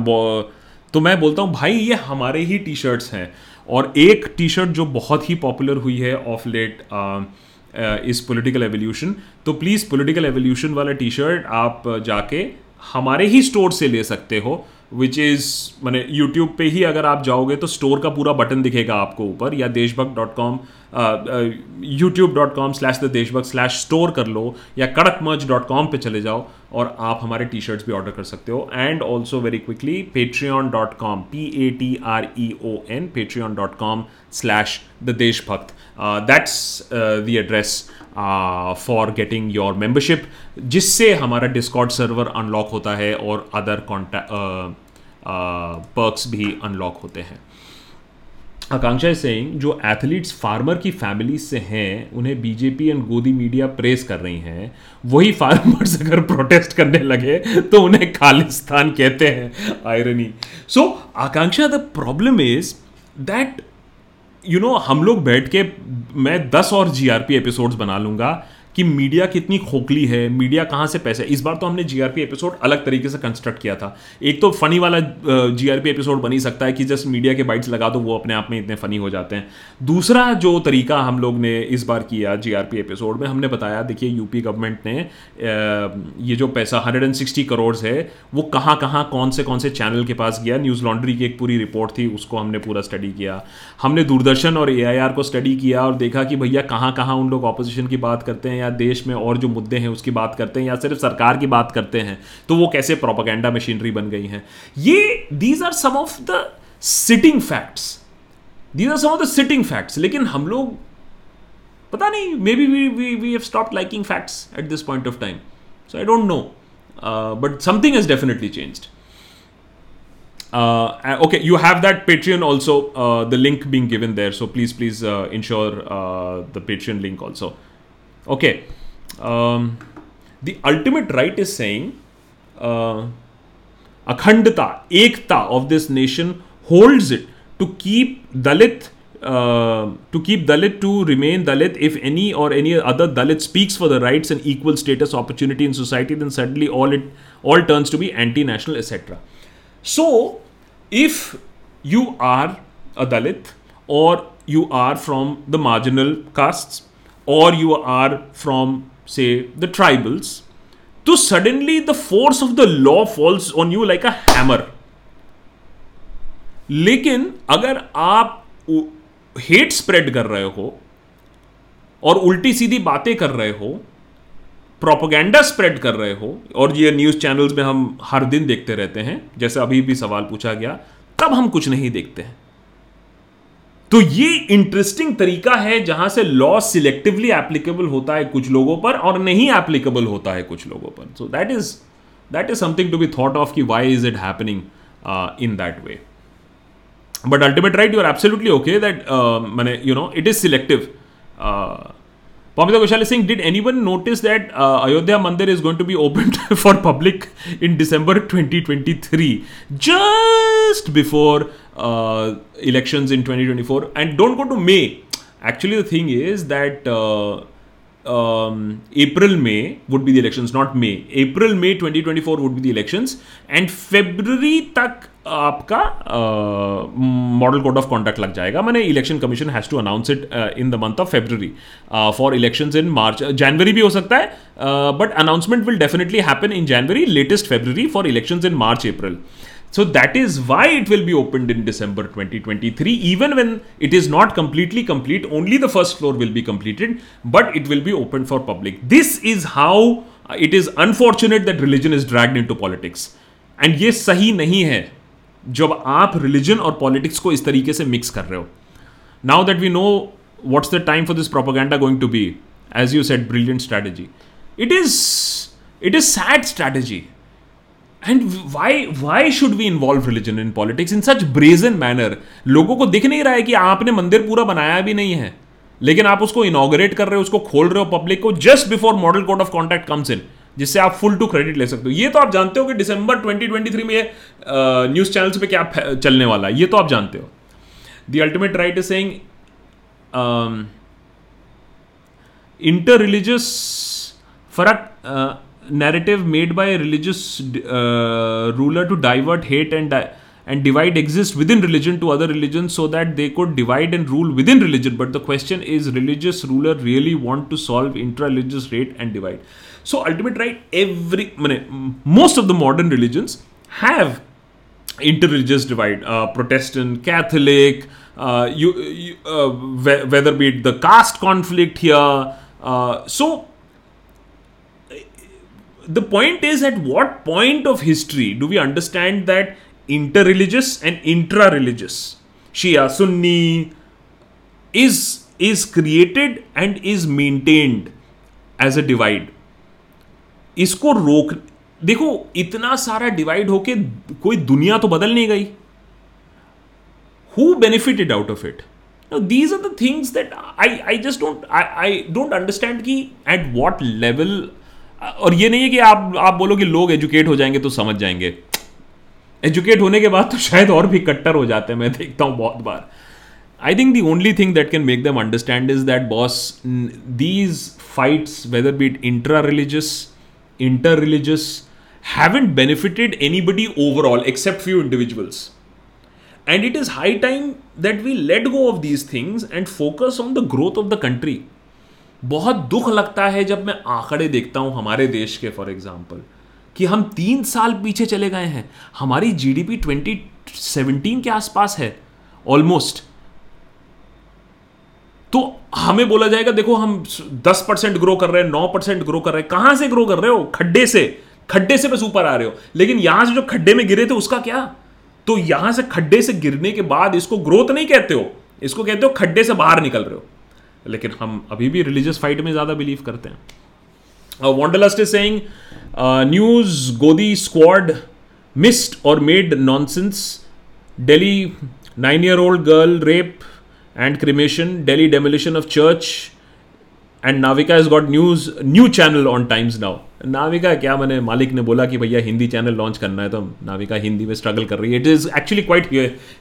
तो मैं बोलता हूँ, भाई, ये हमारे ही टी शर्ट्स हैं। और एक टी शर्ट जो बहुत ही पॉपुलर हुई है ऑफ़ लेट इस पोलिटिकल एवोल्यूशन तो प्लीज़ पोलिटिकल एवोल्यूशन वाला टी शर्ट आप जाके हमारे ही स्टोर से ले सकते हो। विच इज़ मैंने यूट्यूब पे ही अगर आप जाओगे तो स्टोर का पूरा बटन दिखेगा आपको ऊपर, या Deshbhakt dot com YouTube dot com slash the Deshbhakt slash store कर लो, या कड़क मर्ज डॉट कॉम पर चले जाओ, और आप हमारे टी शर्ट्स भी ऑर्डर कर सकते हो and also very quickly Patreon dot com P A T R E O N Patreon dot com slash the Deshbhakt. That's the address for getting your membership जिससे हमारा डिस्कॉर्ड सर्वर अनलॉक होता है, और other contact perks भी unlock होते हैं। आकांक्षा सिंह जो athletes farmer की फैमिली से हैं, उन्हें BJP and Godi media press कर रही हैं। वही फार्मर्स अगर प्रोटेस्ट करने लगे तो उन्हें खालिस्तान कहते हैं irony so Akanksha the problem is that you know हम लोग बैठ के, मैं दस और जीआरपी एपिसोड्स बना लूँगा कि मीडिया कितनी खोखली है, मीडिया कहाँ से पैसे इस बार तो हमने जीआरपी एपिसोड अलग तरीके से कंस्ट्रक्ट किया था। एक तो फनी वाला जीआरपी एपिसोड बन सकता है कि जस्ट मीडिया के बाइट्स लगा दो, वो अपने आप में इतने फनी हो जाते हैं। दूसरा जो तरीका हम लोग ने इस बार किया जीआरपी एपिसोड में, हमने बताया, देखिए यूपी गवर्नमेंट ने ये जो पैसा हंड्रेड करोड़ है, वो कहाँ कहाँ, कौन से कौन से चैनल के पास गया। न्यूज़ लॉन्ड्री की एक पूरी रिपोर्ट थी, उसको हमने पूरा स्टडी किया। हमने दूरदर्शन और एआईआर को स्टडी किया और देखा कि भैया कहाँ कहाँ उन लोग ऑपोजिशन की बात करते हैं या देश में और जो मुद्दे हैं उसकी बात करते हैं या सिर्फ़ सरकार की बात करते हैं तो वो कैसे प्रोपागेंडा मशीनरी बन गई हैं? ये these are some of the sitting facts these are some of the sitting facts लेकिन हम लोग पता नहीं maybe we we we have stop liking facts at this point of time so I don't know but something is definitely changed uh, okay you have that patreon also uh, the link being given there. So please please uh, ensure uh, the patreon link also. Okay. Um, the ultimate right is saying uh, akhandata ekta of this nation holds it to keep dalit uh, to keep dalit to remain dalit. If any or any other dalit speaks for the rights and equal status opportunity in society then suddenly all it all turns to be anti-national etc so, if you are a Dalit, or you are from the marginal castes, or you are from, say, the tribals, so suddenly the force of the law falls on you like a hammer. लेकिन अगर आप hate spread कर रहे हो और उल्टी सीधी बातें कर रहे हो प्रोपोगेंडा स्प्रेड कर रहे हो और ये न्यूज़ चैनल्स में हम हर दिन देखते रहते हैं जैसे अभी भी सवाल पूछा गया तब हम कुछ नहीं देखते हैं तो ये इंटरेस्टिंग तरीका है जहाँ से लॉ सिलेक्टिवली एप्लीकेबल होता है कुछ लोगों पर और नहीं एप्लीकेबल होता है कुछ लोगों पर। So that is that is something to be thought of कि why is it happening in that way but ultimate right you are absolutely okay that मैंने you know it is selective Pamita Ghoshali Singh did anyone notice that Ayodhya Mandir is going to be open for public in December twenty twenty three just before uh, elections in 2024? And don't go to May. Actually, the thing is that uh, um, April, May would be the elections, not May. April, May 2024 would be the elections, and February तक आपका model code of conduct लग जाएगा मैंने election commission has to announce it in the month of February for elections in March जनवरी भी हो सकता है but announcement will definitely happen in January latest February for elections in March April So that is why it will be opened in December 2023. Even when it is not completely complete, only the first floor will be completed, but it will be open for public. This is how it is unfortunate that religion is dragged into politics. And ये सही नहीं है जब आप religion और politics को इस तरीके से मिक्स कर रहे हो now that we know what's the time for this propaganda going to be as you said brilliant strategy it is it is sad strategy and why why should we involve religion in politics in such brazen manner लोगों को दिख नहीं रहा है कि आपने मंदिर पूरा बनाया भी नहीं है। लेकिन आप उसको इनोग्रेट कर रहे हो, उसको खोल रहे हो पब्लिक को just before model code of contact comes in जिससे आप फुल टू क्रेडिट ले सकते हो। ये तो आप जानते हो कि दिसंबर 2023 में न्यूज़ चैनल्स पे क्या चलने वाला है। ये तो आप जानते हो। The ultimate right is saying inter religious फ़र्क narrative made by a religious uh, ruler to divert hate and and divide exist within religion to other religions so that they could divide and rule within religion. But the question is religious ruler really want to solve intra-religious hate and divide? So ultimate right every most of the modern religions have interreligious divide. Uh, protestant catholic uh, you, you uh, whether be it the caste conflict here so the point is at what point of history do we understand that inter religious and intra religious Shia Sunni is is created and is maintained as a divide इसको रोक, देखो, इतना सारा divide होके कोई दुनिया तो बदल नहीं गई। Who benefited out of it these are the things that I I just don't I I don't understand कि एट वॉट लेवल और ये नहीं है कि आप आप बोलो कि लोग एजुकेट हो जाएँगे तो समझ जाएँगे। एजुकेट होने के बाद तो शायद और भी कट्टर हो जाते हैं, मैं देखता हूँ बहुत बार। I think the only thing that can make them understand is that boss these fights whether be it intra religious inter religious haven't benefited anybody overall except few individuals. And it is high time that we let go of these things and focus on the growth of the country. बहुत दुख लगता है जब मैं आंकड़े देखता हूँ हमारे देश के फॉर एग्ज़ाम्पल कि हम तीन साल पीछे चले गए हैं। हमारी जीडीपी 2017 के आसपास है ऑलमोस्ट तो हमें बोला जाएगा, देखो, हम 10 परसेंट ग्रो कर रहे हैं 9 परसेंट ग्रो कर रहे हैं। कहाँ से ग्रो कर रहे हो? खड्डे से। खड्डे से बस ऊपर आ रहे हो। लेकिन यहाँ से जो खड्डे में गिरे थे, उसका क्या? तो यहाँ से खड्डे से गिरने के बाद इसको ग्रोथ नहीं कहते हो। इसको कहते हो खड्डे से बाहर निकल रहे हो। लेकिन हम अभी भी रिलीजियस फाइट में ज़्यादा बिलीव करते हैं। Wanderlust is say news Godi squad missed और made nonsense daily nine year old girl rape and cremation daily demolition of church and Navika is got news new channel on Times Now Navika क्या मैंने मालिक ने बोला कि भैया Hindi channel launch करना है? तो नाविका हिंदी में स्ट्रगल कर रही है। It is actually quite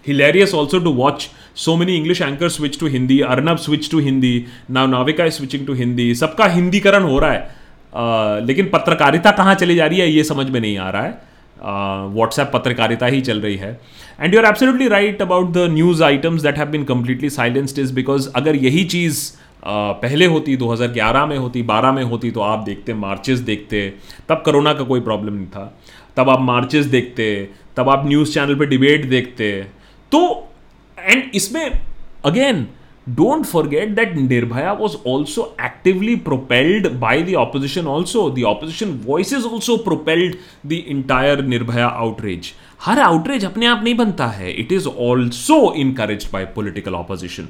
hilarious also to watch so many English anchor switch to Hindi Arnab switch to Hindi now Navika is switching to Hindi सबका हिंदीकरण हो रहा है। लेकिन पत्रकारिता कहाँ चली जा रही है ये समझ में नहीं आ रहा है। व्हाट्सएप uh, पत्रकारिता ही चल रही है। And you are absolutely right about the news items that have been completely silenced is because अगर यही चीज़ पहले होती 2011 में होती 12 में होती तो आप देखते, मार्चेस देखते, तब कोरोना का कोई प्रॉब्लम नहीं था। तब आप मार्चेस देखते, तब आप न्यूज़ चैनल पे डिबेट देखते। तो एंड इसमें again don't forget that Nirbhaya was also actively propelled by the opposition also the opposition voice is also propelled the entire Nirbhaya outreach her outreach अपने आप नहीं बनता है। It is also encourage by political opposition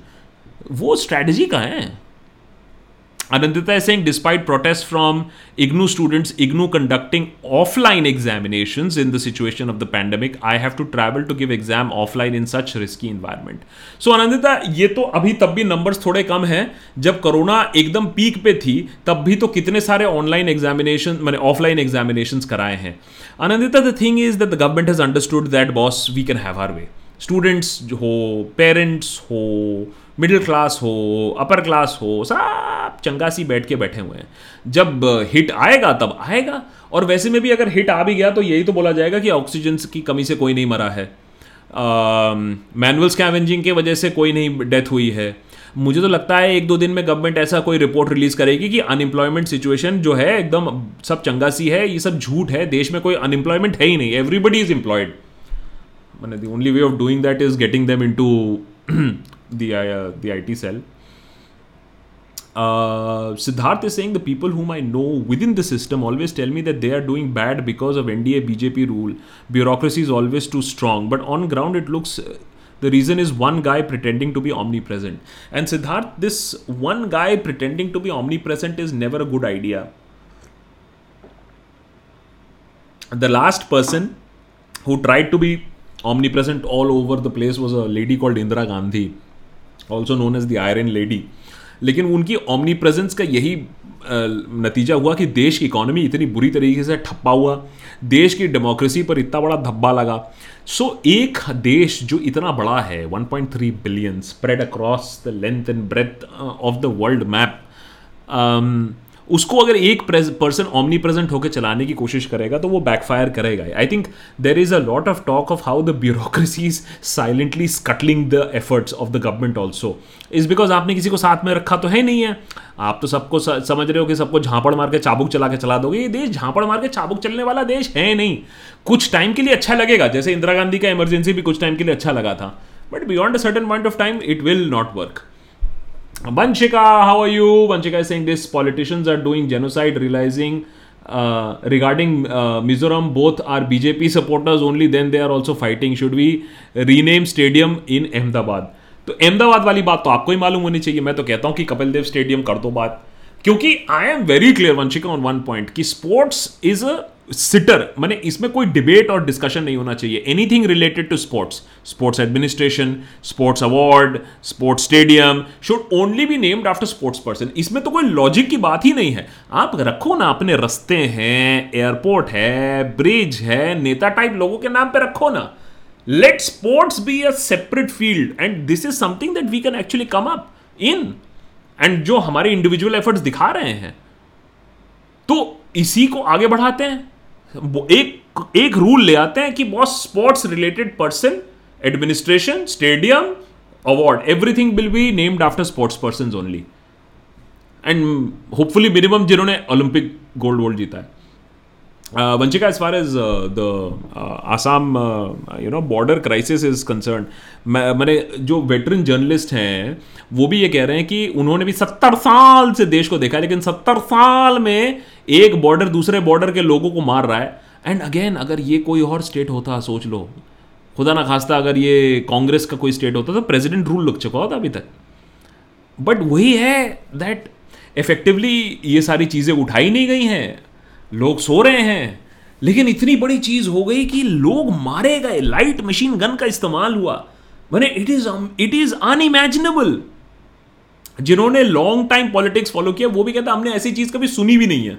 वो strategy का है? Anantita is saying despite protest from IGNOU students IGNOU conducting offline examination in the situation of the pandemic I have to travel to give exam offline in such risky environment so Anantita ये तो अभी तब भी numbers थोड़े कम हैं। जब corona एकदम peak पे थी, तब भी तो कितने सारे ऑनलाइन एग्जामिनेशन मैंने ऑफलाइन एग्जामिनेशन कराए हैं। Anantita the thing is that the government has understood that boss we can have her way students हो पेरेंट्स हो मिडिल क्लास हो, अपर क्लास हो, सब चंगासी बैठ के बैठे हुए हैं। जब हिट आएगा, तब आएगा। और वैसे में भी अगर हिट आ भी गया तो यही तो बोला जाएगा कि ऑक्सीजन की कमी से कोई नहीं मरा है। मैनुअल स्कैवेंजिंग के वजह से कोई नहीं डेथ हुई है। मुझे तो लगता है एक दो दिन में गवर्नमेंट ऐसा कोई रिपोर्ट रिलीज़ करेगी कि अनएम्प्लॉयमेंट सिचुएशन जो है, एकदम सब चंगासी है, ये सब झूठ है, देश में कोई अनएम्प्लॉयमेंट है ही नहीं एवरीबडी इज़ एम्प्लॉयड मैंने the only way of doing that is getting them into the uh, the IT cell. Uh, Siddharth is saying the people whom I know within the system always tell me that they are doing bad because of NDA BJP rule. Bureaucracy is always too strong, but on ground it looks uh, the reason is one guy pretending to be omnipresent. And Siddharth, this one guy pretending to be omnipresent is never a good idea. The last person who tried to be omnipresent all over the place was a lady called Indira Gandhi also known as the iron lady लेकिन उनकी omni presence का यही नतीजा हुआ कि देश की economy इतनी बुरी तरीके से ठप्पा हुआ। देश की डेमोक्रेसी पर इतना बड़ा धब्बा लगा। सो so, एक देश जो इतना बड़ा है 1.3 billion spread across the length and breadth of the world map उसको अगर एक पर्सन ऑमनी प्रेजेंट होकर चलाने की कोशिश करेगा तो वो बैकफायर करेगा I think there is a lot of talk of how the bureaucracy is silently scuttling the efforts of the government also is because आपने किसी को साथ में रखा तो है नहीं है। आप तो सबको समझ रहे हो कि सबको झांपड़ मार के चाबुक चला के चला दोगे। ये देश झांपड़ मार के चाबुक चलने वाला देश है नहीं। कुछ टाइम के लिए अच्छा लगेगा। जैसे इंदिरा गांधी का इमरजेंसी भी कुछ टाइम के लिए अच्छा लगा था। But beyond a certain point of time it will not work Vanchika, how are you? Vanchika is saying this politicians are doing genocide, realizing uh, regarding uh, Mizoram, both are BJP supporters only, then they are also fighting. Should we rename stadium in Ahmedabad? तो अहमदाबाद वाली बात तो आपको ही मालूम होनी चाहिए मैं तो कहता हूँ कि कपिल देव स्टेडियम कर दो बात क्योंकि I am very clear Vanshika on one point कि स्पोर्ट्स इज़ अ सिटर मैंने इसमें कोई डिबेट और डिस्कशन नहीं होना चाहिए। Anything related to sports sports administration sports award sports stadium should only be named after sports person इसमें तो कोई लॉजिक की बात ही नहीं है। आप रखो ना अपने रस्ते हैं एयरपोर्ट है ब्रिज है, नेता टाइप लोगों के नाम पे रखो ना। Let sports be a separate field and this is something that we can actually come up in and जो हमारे इंडिविजुअल एफर्ट्स दिखा रहे हैं। तो इसी को आगे बढ़ाते हैं। एक एक रूल ले आते हैं कि boss sports related person administration stadium award everything will be named after sports person only and hopefully minimum जिन्होंने ओलंपिक गोल्ड वोल्ड जीता है। Vanshika as far as the Assam you know border crisis is concern मैंने जो veteran journalist हैं, वो भी ये कह रहे हैं कि उन्होंने भी सत्तर साल से देश को देखा है, लेकिन सत्तर साल में एक बॉर्डर दूसरे बॉर्डर के लोगों को मार रहा है। एंड अगेन अगर ये कोई और स्टेट होता, सोच लो। खुदा ना खास्ता, अगर ये कांग्रेस का कोई स्टेट होता तो प्रेसिडेंट रूल लग चुका होता अभी तक। बट वही है दैट इफेक्टिवली ये सारी चीज़ें उठाई नहीं गई हैं। लोग सो रहे हैं। लेकिन इतनी बड़ी चीज़ हो गई कि लोग मारे गए। लाइट मशीन गन का इस्तेमाल हुआ। मैंने it is it is unimaginable जिन्होंने लॉन्ग टाइम पॉलिटिक्स फॉलो किया, वो भी कहता हमने ऐसी चीज़ कभी सुनी भी नहीं है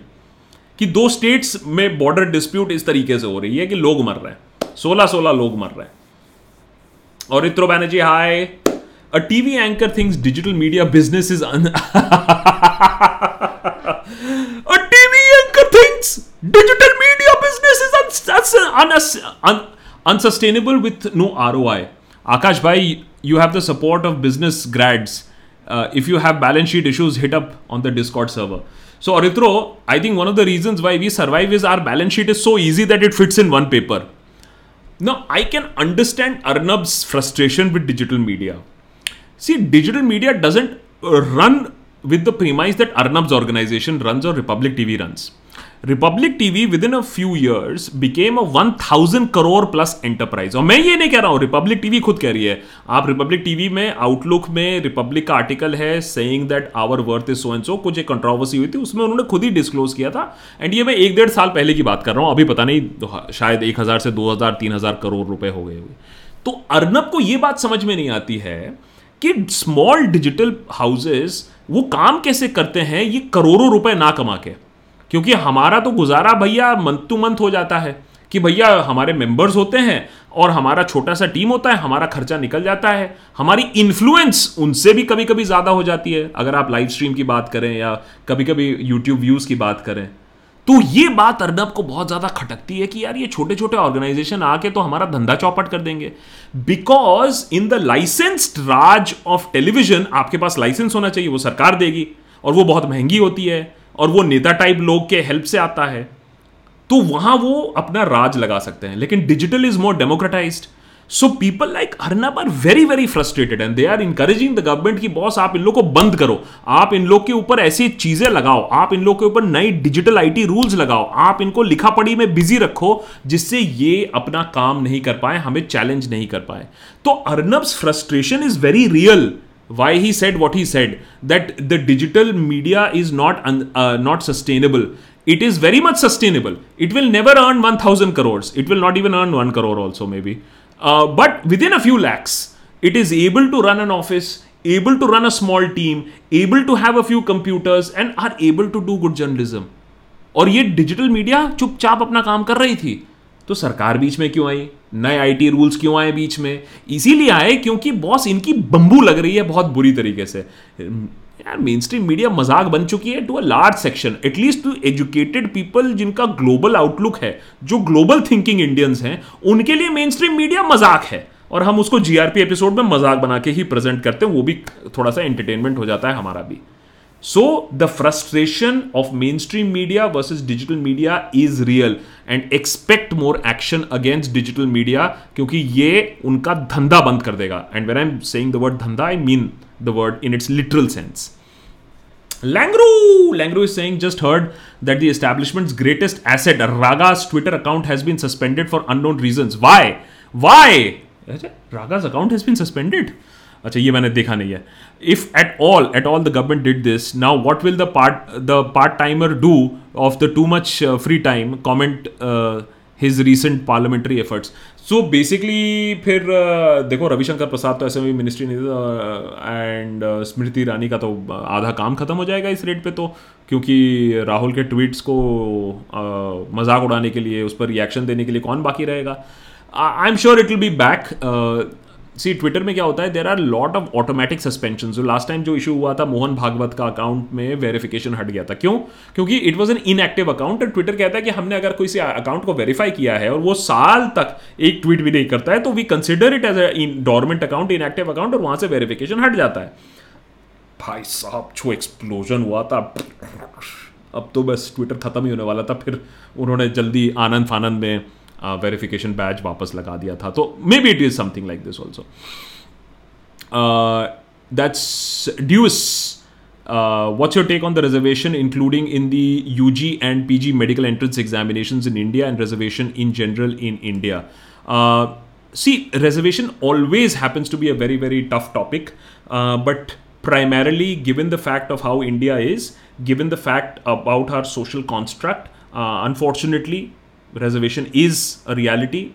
कि दो स्टेट्स में बॉर्डर डिस्प्यूट इस तरीके से हो रही है कि लोग मर रहे हैं। सोलह सोलह लोग मर रहे हैं। और इत्रो Banerjee, hi a TV anchor things digital media business is thinks digital media business is un- unsustainable with no ROI. Akash bhai, you have the support of business grads. Uh, if you have balance sheet issues, hit up on the Discord server. So Aritro, I think one of the reasons why we survive is our balance sheet is so easy that it fits in one paper. Now I can understand Arnab's frustration with digital media. See, digital media doesn't run with the premise that Arnab's organization runs or Republic TV runs. Republic in a few few years became a 1000 crore plus enterprise और मैं ये नहीं कह रहा हूँ Republic TV खुद कह रही है। आप रिपब्लिक टीवी में आउटलुक में रिपब्लिक का आर्टिकल है saying that our worth is so and so कुछ एक कंट्रोवर्सी हुई थी, उसमें उन्होंने खुद ही डिस्क्लोज किया था। एंड ये मैं एक डेढ़ साल पहले की बात कर रहा हूँ, अभी पता नहीं शायद एक हज़ार से दो हज़ार, तीन हज़ार करोड़ रुपए हो गए हुए तो अर्नब को ये बात समझ में नहीं आती है कि स्मॉल डिजिटल हाउसेस वो काम कैसे करते हैं, ये करोड़ों रुपए ना कमा के। क्योंकि हमारा तो गुजारा भैया मंथ टू मंथ हो जाता है कि भैया हमारे मेंबर्स होते हैं और हमारा छोटा सा टीम होता है, हमारा खर्चा निकल जाता है, हमारी इन्फ्लुएंस उनसे भी कभी कभी ज़्यादा हो जाती है। अगर आप लाइव स्ट्रीम की बात करें या कभी कभी यूट्यूब व्यूज़ की बात करें तो ये बात अर्नब को बहुत ज़्यादा खटकती है कि यार ये छोटे छोटे ऑर्गेनाइजेशन आके तो हमारा धंधा चौपट कर देंगे। Because in the licensed raj of television आपके पास लाइसेंस होना चाहिए, वो सरकार देगी और वो बहुत महँगी होती है। और वो नेता टाइप लोग के हेल्प से आता है तो वहाँ वो अपना राज लगा सकते हैं। लेकिन digital is more democratised so people like Arnab are very very frustrated and they are encouraging the government की बॉस आप इन लोग को बंद करो। आप इन लोग के ऊपर ऐसी चीज़ें लगाओ। आप इन लोग के ऊपर नई डिजिटल आईटी रूल्स लगाओ। आप इनको लिखा पढ़ी में बिज़ी रखो, जिससे ये अपना काम नहीं कर पाए, हमें चैलेंज नहीं कर पाए। तो Arnab's frustration is very real why he said what he said that the digital media is not un, uh, not sustainable it is very much sustainable it will never earn 1000 crores it will not even earn 1 crore also maybe uh, but within a few lakhs, it is able to run an office, able to run a small team, able to have a few computers, and are able to do good journalism. और ये digital media चुपचाप अपना काम कर रही थी तो सरकार बीच में क्यों आई? नए आईटी रूल्स क्यों आए बीच में? इसीलिए आए क्योंकि बॉस इनकी बंबू लग रही है बहुत बुरी तरीके से। यार मेन स्ट्रीम मीडिया मज़ाक बन चुकी है to a large section at least to educated people जिनका ग्लोबल आउटलुक है, जो ग्लोबल थिंकिंग इंडियंस हैं, उनके लिए मेन स्ट्रीम मीडिया मज़ाक है। और हम उसको जीआरपी एपिसोड में मज़ाक बना के ही प्रेजेंट करते हैं, वो भी थोड़ा सा एंटरटेनमेंट हो जाता है हमारा भी। So the frustration of mainstream media versus digital media is real and expect more action against digital media क्योंकि ये उनका धंधा बंद कर देगा and when I am saying the word dhandha I mean the word in its literal sense. Langru! Langru is saying, just heard that the establishment's greatest asset, Raga's Twitter account, has been suspended for unknown reasons. Why? Why? Raga's account has been suspended. अच्छा ये मैंने देखा नहीं है। If at all at all the government did this now what will the part the part timer do of the too much free time comment his recent parliamentary efforts so basically फिर uh, देखो रविशंकर प्रसाद तो ऐसे भी ministry नहीं था and uh, Smriti Irani का तो आधा काम खत्म हो जाएगा इस रेट पे तो क्योंकि राहुल के ट्वीट्स को uh, मज़ाक उड़ाने के लिए उस पर रिएक्शन देने के लिए कौन बाकी रहेगा? I am sure it will be back see Twitter में क्या होता है there are lot of automatic suspension जो लास्ट टाइम जो इशू हुआ था, मोहन भागवत का अकाउंट में वेरिफिकेशन हट गया था. क्यों? क्योंकि it was an inactive account और ट्विटर कहता है कि हमने अगर कोई अकाउंट को वेरीफाई किया है और वो साल तक एक ट्वीट भी नहीं करता है तो we consider it as a dormant account inactive account और वहाँ से वेरिफिकेशन हट जाता है. भाई साहब, जो एक्सप्लोजन हुआ था, अब तो बस ट्विटर खत्म ही होने वाला था. फिर उन्होंने जल्दी आनंद फानंद में वेरिफिकेशन बैच वापस लगा दिया था तो maybe it is something like this also that's dues what's your take on the reservation, including in the UG and PG medical entrance examinations in India and reservation in general in India? Uh, see, reservation always happens to be a very, very tough topic, uh, but primarily given the fact of how India is, given the fact about our social construct, uh, unfortunately, reservation is a reality.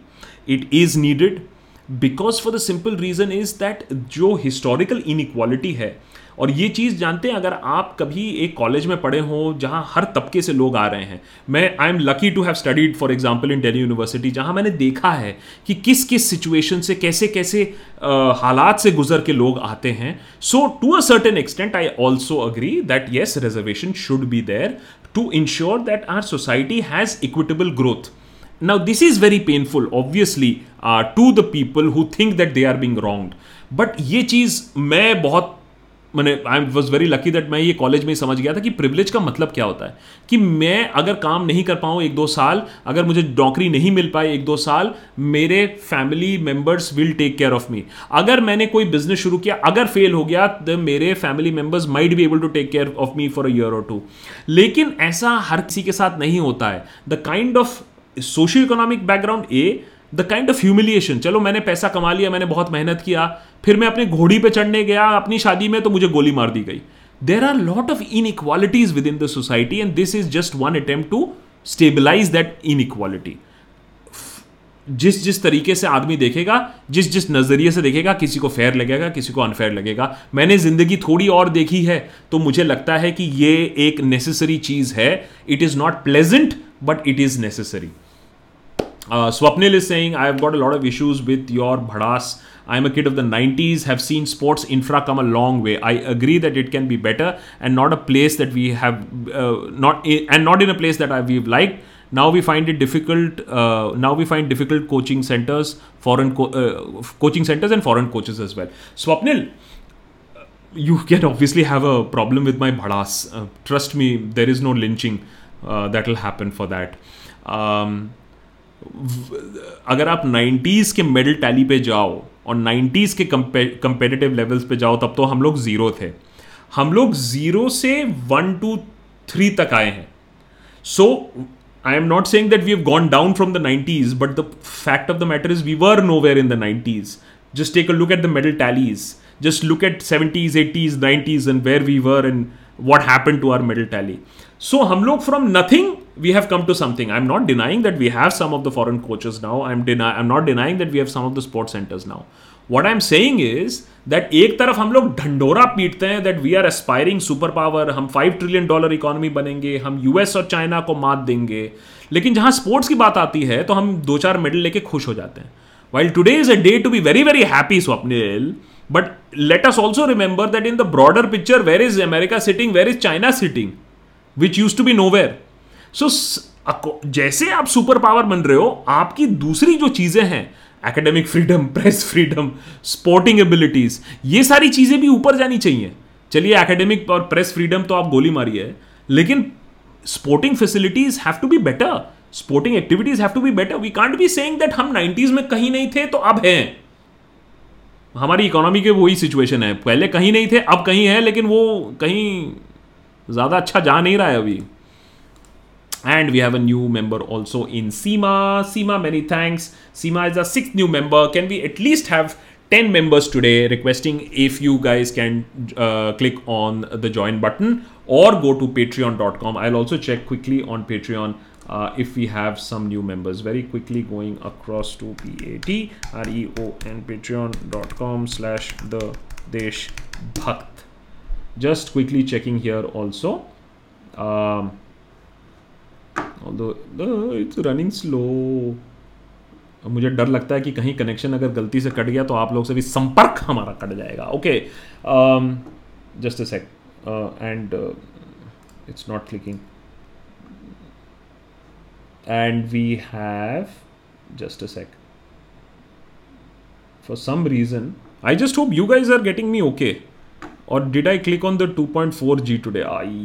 It is needed because for the simple reason is that जो historical inequality है, और ये चीज़ जानते हैं, अगर आप कभी एक कॉलेज में पढ़े हो, जहाँ हर तबके से लोग आ रहे हैं मैं I am lucky to have studied for example in Delhi University जहाँ मैंने देखा है कि किस किस सिचुएशन से, कैसे कैसे हालात से गुजर के लोग आते हैं so to a certain extent I also agree that yes reservation should be there to ensure that our society has equitable growth now this is very painful obviously uh, to the people who think that they are being wronged but ये चीज़ मैं बहुत मैंने I was very lucky that मैं ये college में ही समझ गया था कि प्रिविलेज का मतलब क्या होता है। कि मैं अगर काम नहीं कर पाऊँ एक दो साल, अगर मुझे नौकरी नहीं मिल पाए एक दो साल, मेरे family members will take care of me अगर मैंने कोई बिज़नेस शुरू किया, अगर फेल हो गया तो मेरे family members might be able to take care of me for a year और टू लेकिन ऐसा हर किसी के साथ नहीं होता है। The kind of socio economic background a the kind of humiliation चलो मैंने पैसा कमा लिया, मैंने बहुत मेहनत किया फिर मैं अपने घोड़ी पे चढ़ने गया, अपनी शादी में तो मुझे गोली मार दी गई। There are lot of inequalities within the society and this is just one attempt to stabilise that inequality जिस जिस तरीके से आदमी देखेगा, जिस जिस नज़रिए से देखेगा, किसी को फेयर लगेगा, किसी को अनफेयर लगेगा। मैंने ज़िंदगी थोड़ी और देखी है तो मुझे लगता है कि ये एक नेसेसरी चीज़ है। It is not pleasant but it is necessary Uh, Swapnil is saying, I have got a lot of issues with your bhadas. I'm a kid of the 90s, have seen sports infra come a long way. I agree that it can be better and not a place that we have, uh, not in, and not in a place that I, we've liked. Now we find it difficult. Uh, now we find difficult coaching centers, foreign co- uh, coaching centers, and foreign coaches as well. Swapnil, you can obviously have a problem with my bhadas. Uh, trust me, there is no lynching uh, that will happen for that. Um, अगर आप 90s के medal tally पे जाओ और 90s के competitive levels पे जाओ, तब तो हम लोग ज़ीरो थे। हम लोग ज़ीरो से वन टू थ्री तक आए हैं। So I am not saying that we have gone down from the 90s but the fact of the matter is we were nowhere in the 90s just take a look at the medal tallies. Just look at 70s 80s 90s and where we were and what happened to our medal tally. So hum log from nothing, we have come to something. I'm not denying that we have some of coaches now I am I'm deny, I'm not denying that we have some of the sports centers now. What I'm saying is that एक तरफ़ हम लोग ढंडोरा पीटते हैं that we are aspiring super power हम five trillion dollar economy बनेंगे, हम यूएस और चाइना को मात देंगे लेकिन जहाँ स्पोर्ट्स की बात आती है तो हम दो चार मेडल लेके खुश हो जाते हैं while today is a day to be very very happy Swapnil but let us also remember that in the broader picture where is America sitting where is China sitting which use to be nowhere so जैसे आप super power बन रहे हो, आपकी दूसरी जो चीज़ें हैं academic freedom press freedom sporting abilities ये सारी चीज़ें भी ऊपर जानी चाहिए। चलिए एकेडमिक और प्रेस फ्रीडम तो आप गोली मारी है लेकिन sporting facilities have to be better sporting activities have to be better we can't be saying that हम 90s में कहीं नहीं थे तो अब हैं। हमारी इकोनॉमी के वही सिचुएशन है। पहले कहीं नहीं थे, अब कहीं है, लेकिन वो कहीं ज़्यादा अच्छा जा नहीं रहा है अभी and we have a new member also in Seema. Seema, many thanks. Seema is a sixth new member. Can we at least have 10 members today? Requesting if you guys can uh, click on the join button or go to patreon.com. I'll also check quickly on Patreon uh, if we have some new members. Very quickly going across to P-A-T-R-E-O-N patreon.com slash the Desh Bhakt. Just quickly checking here also. Um, although it's running slow मुझे डर लगता है कि कहीं connection अगर गलती से cut गया तो आप लोग से भी संपर्क हमारा कट जाएगा। Okay just a sec and it's not clicking and we have just a sec for some reason I just hope you guys are getting me okay और did I click on the 2.4 G today I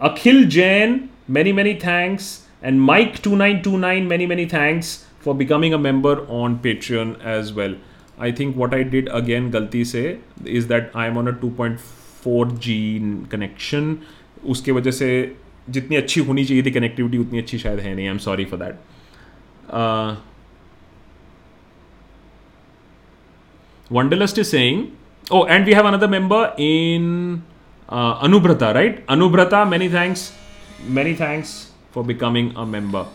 Akhil Jain, many, many thanks. And Mike2929, many, many thanks for becoming a member on Patreon as well. I think what I did again, galti se, is that I am on a 2.4G connection. उसके वजह से जितनी अच्छी होनी चाहिए थी connectivity उतनी अच्छी शायद है नहीं I am sorry for that Wanderlust is saying, oh and we have another member in Anubrata right Anubrata many thanks many thanks for becoming a member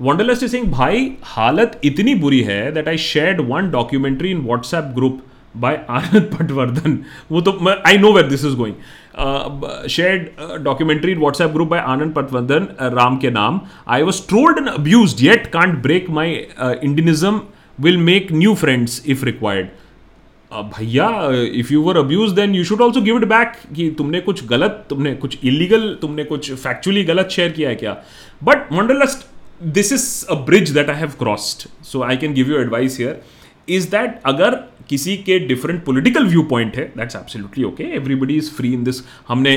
Wanderlust Singh भाई हालत इतनी बुरी है that I shared one documentary in WhatsApp group by Anand Patwardhan वो तो I know wait this is going shared documentary in WhatsApp group by Anand Patwardhan Ram ke Naam I was trolled and abuse yet can't break my Indianism will make new friends if required भैया if you were abuse then you should also give it back कि तुमने कुछ गलत, तुमने कुछ illegal तुमने कुछ factually गलत शेयर किया है क्या? But मंडलस्ट this is a bridge that I have crossed so I can give you advice here is that अगर किसी के डिफरेंट पॉलिटिकल व्यू पॉइंट है that's absolutely okay everybody is free in this हमने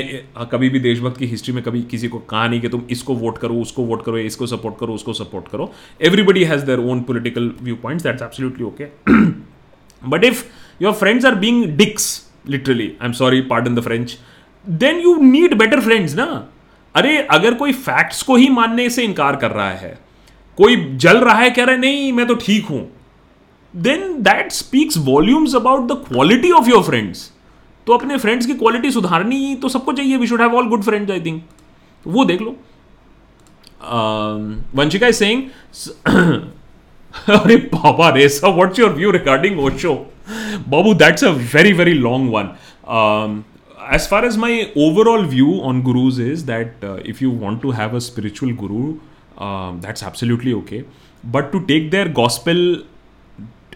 कभी भी देशभक्त की हिस्ट्री में कभी किसी को कहा नहीं कि तुम इसको वोट करो, उसको वोट करो, इसको सपोर्ट करो, उसको सपोर्ट करो. Everybody has their own political view point that's absolutely okay but if your friends are being dicks, literally. I'm sorry, pardon the french. Then you need better friends ना अरे, अगर कोई facts को ही मानने से इनकार कर रहा है, कोई जल रहा है, कह रहा है, नहीं, मैं तो ठीक हूँ then that speaks volumes about the quality of your friends तो अपने फ्रेंड्स की क्वालिटी सुधारनी तो सबको चाहिए. We should have all good friends I think वो देख लो। वंशिका इज़ (clears throat) अरे पापा रे sir what's your view regarding Osho Babu, that's a very, very long one. Um, as far as my overall view on gurus is that uh, if you want to have a spiritual guru, um, that's absolutely okay. But to take their gospel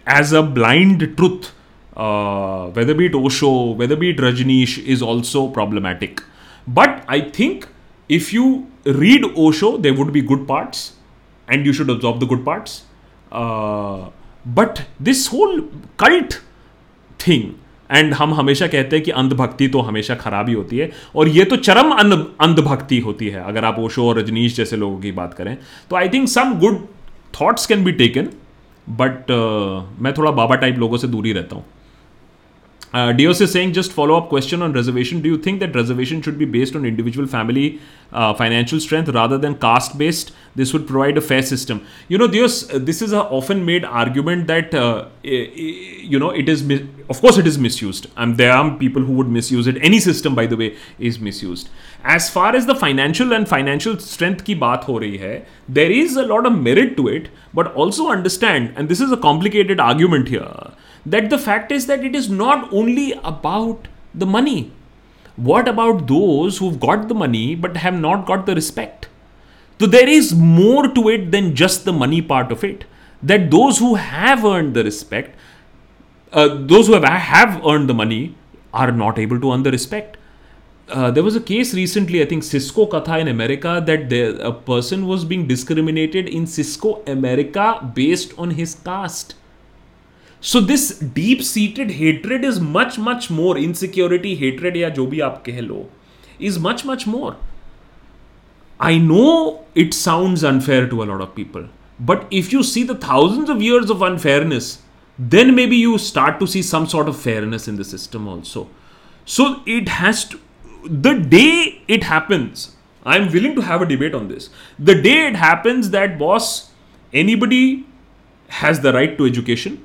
as a blind truth, uh, whether be it Osho, whether be it Rajneesh, is also problematic. But I think if you read Osho, there would be good parts, and you should absorb the good parts. Uh, but this whole cult thing and हम हमेशा कहते हैं कि अंधभक्ति तो हमेशा खराब ही होती है, और ये तो चरम अंधभक्ति होती है, अगर आप ओशो और रजनीश जैसे लोगों की बात करें। तो I think some good thoughts can be taken but मैं थोड़ा बाबा टाइप लोगों से दूरी रहता हूँ। Uh, Dios is saying, just follow up question on reservation. Do you think that reservation should be based on individual family uh, financial strength rather than caste based? This would provide a fair system. You know, Dios, uh, this is a often made argument that, uh, you know, it is, of course, it is misused. And there are people who would misuse it. Any system, by the way, is misused. As far as the financial and financial strength ki baat ho rahi hai, there is a lot of merit to it, but also understand, and this is a complicated argument here that the fact is that it is not only about the money. What about those who've got the money but have not got the respect? So there is more to it than just the money part of it. That those who have earned the respect, uh, those who have, have earned the money, are not able to earn the respect. Uh, there was a case recently, I think Cisco Katha in America, that there, a person was being discriminated in Cisco America based on his caste. So this deep seated hatred is much much more insecurity hatred या जो भी आप कह लो is much much more I know it sound unfair to a lot of people but if you see the thousand of years of unfairness then maybe you start to see some sort of fairness in the system also. So it has to, the day it happens, I'm willing to have a debate on this. The day it happens that, boss, anybody has the right to education,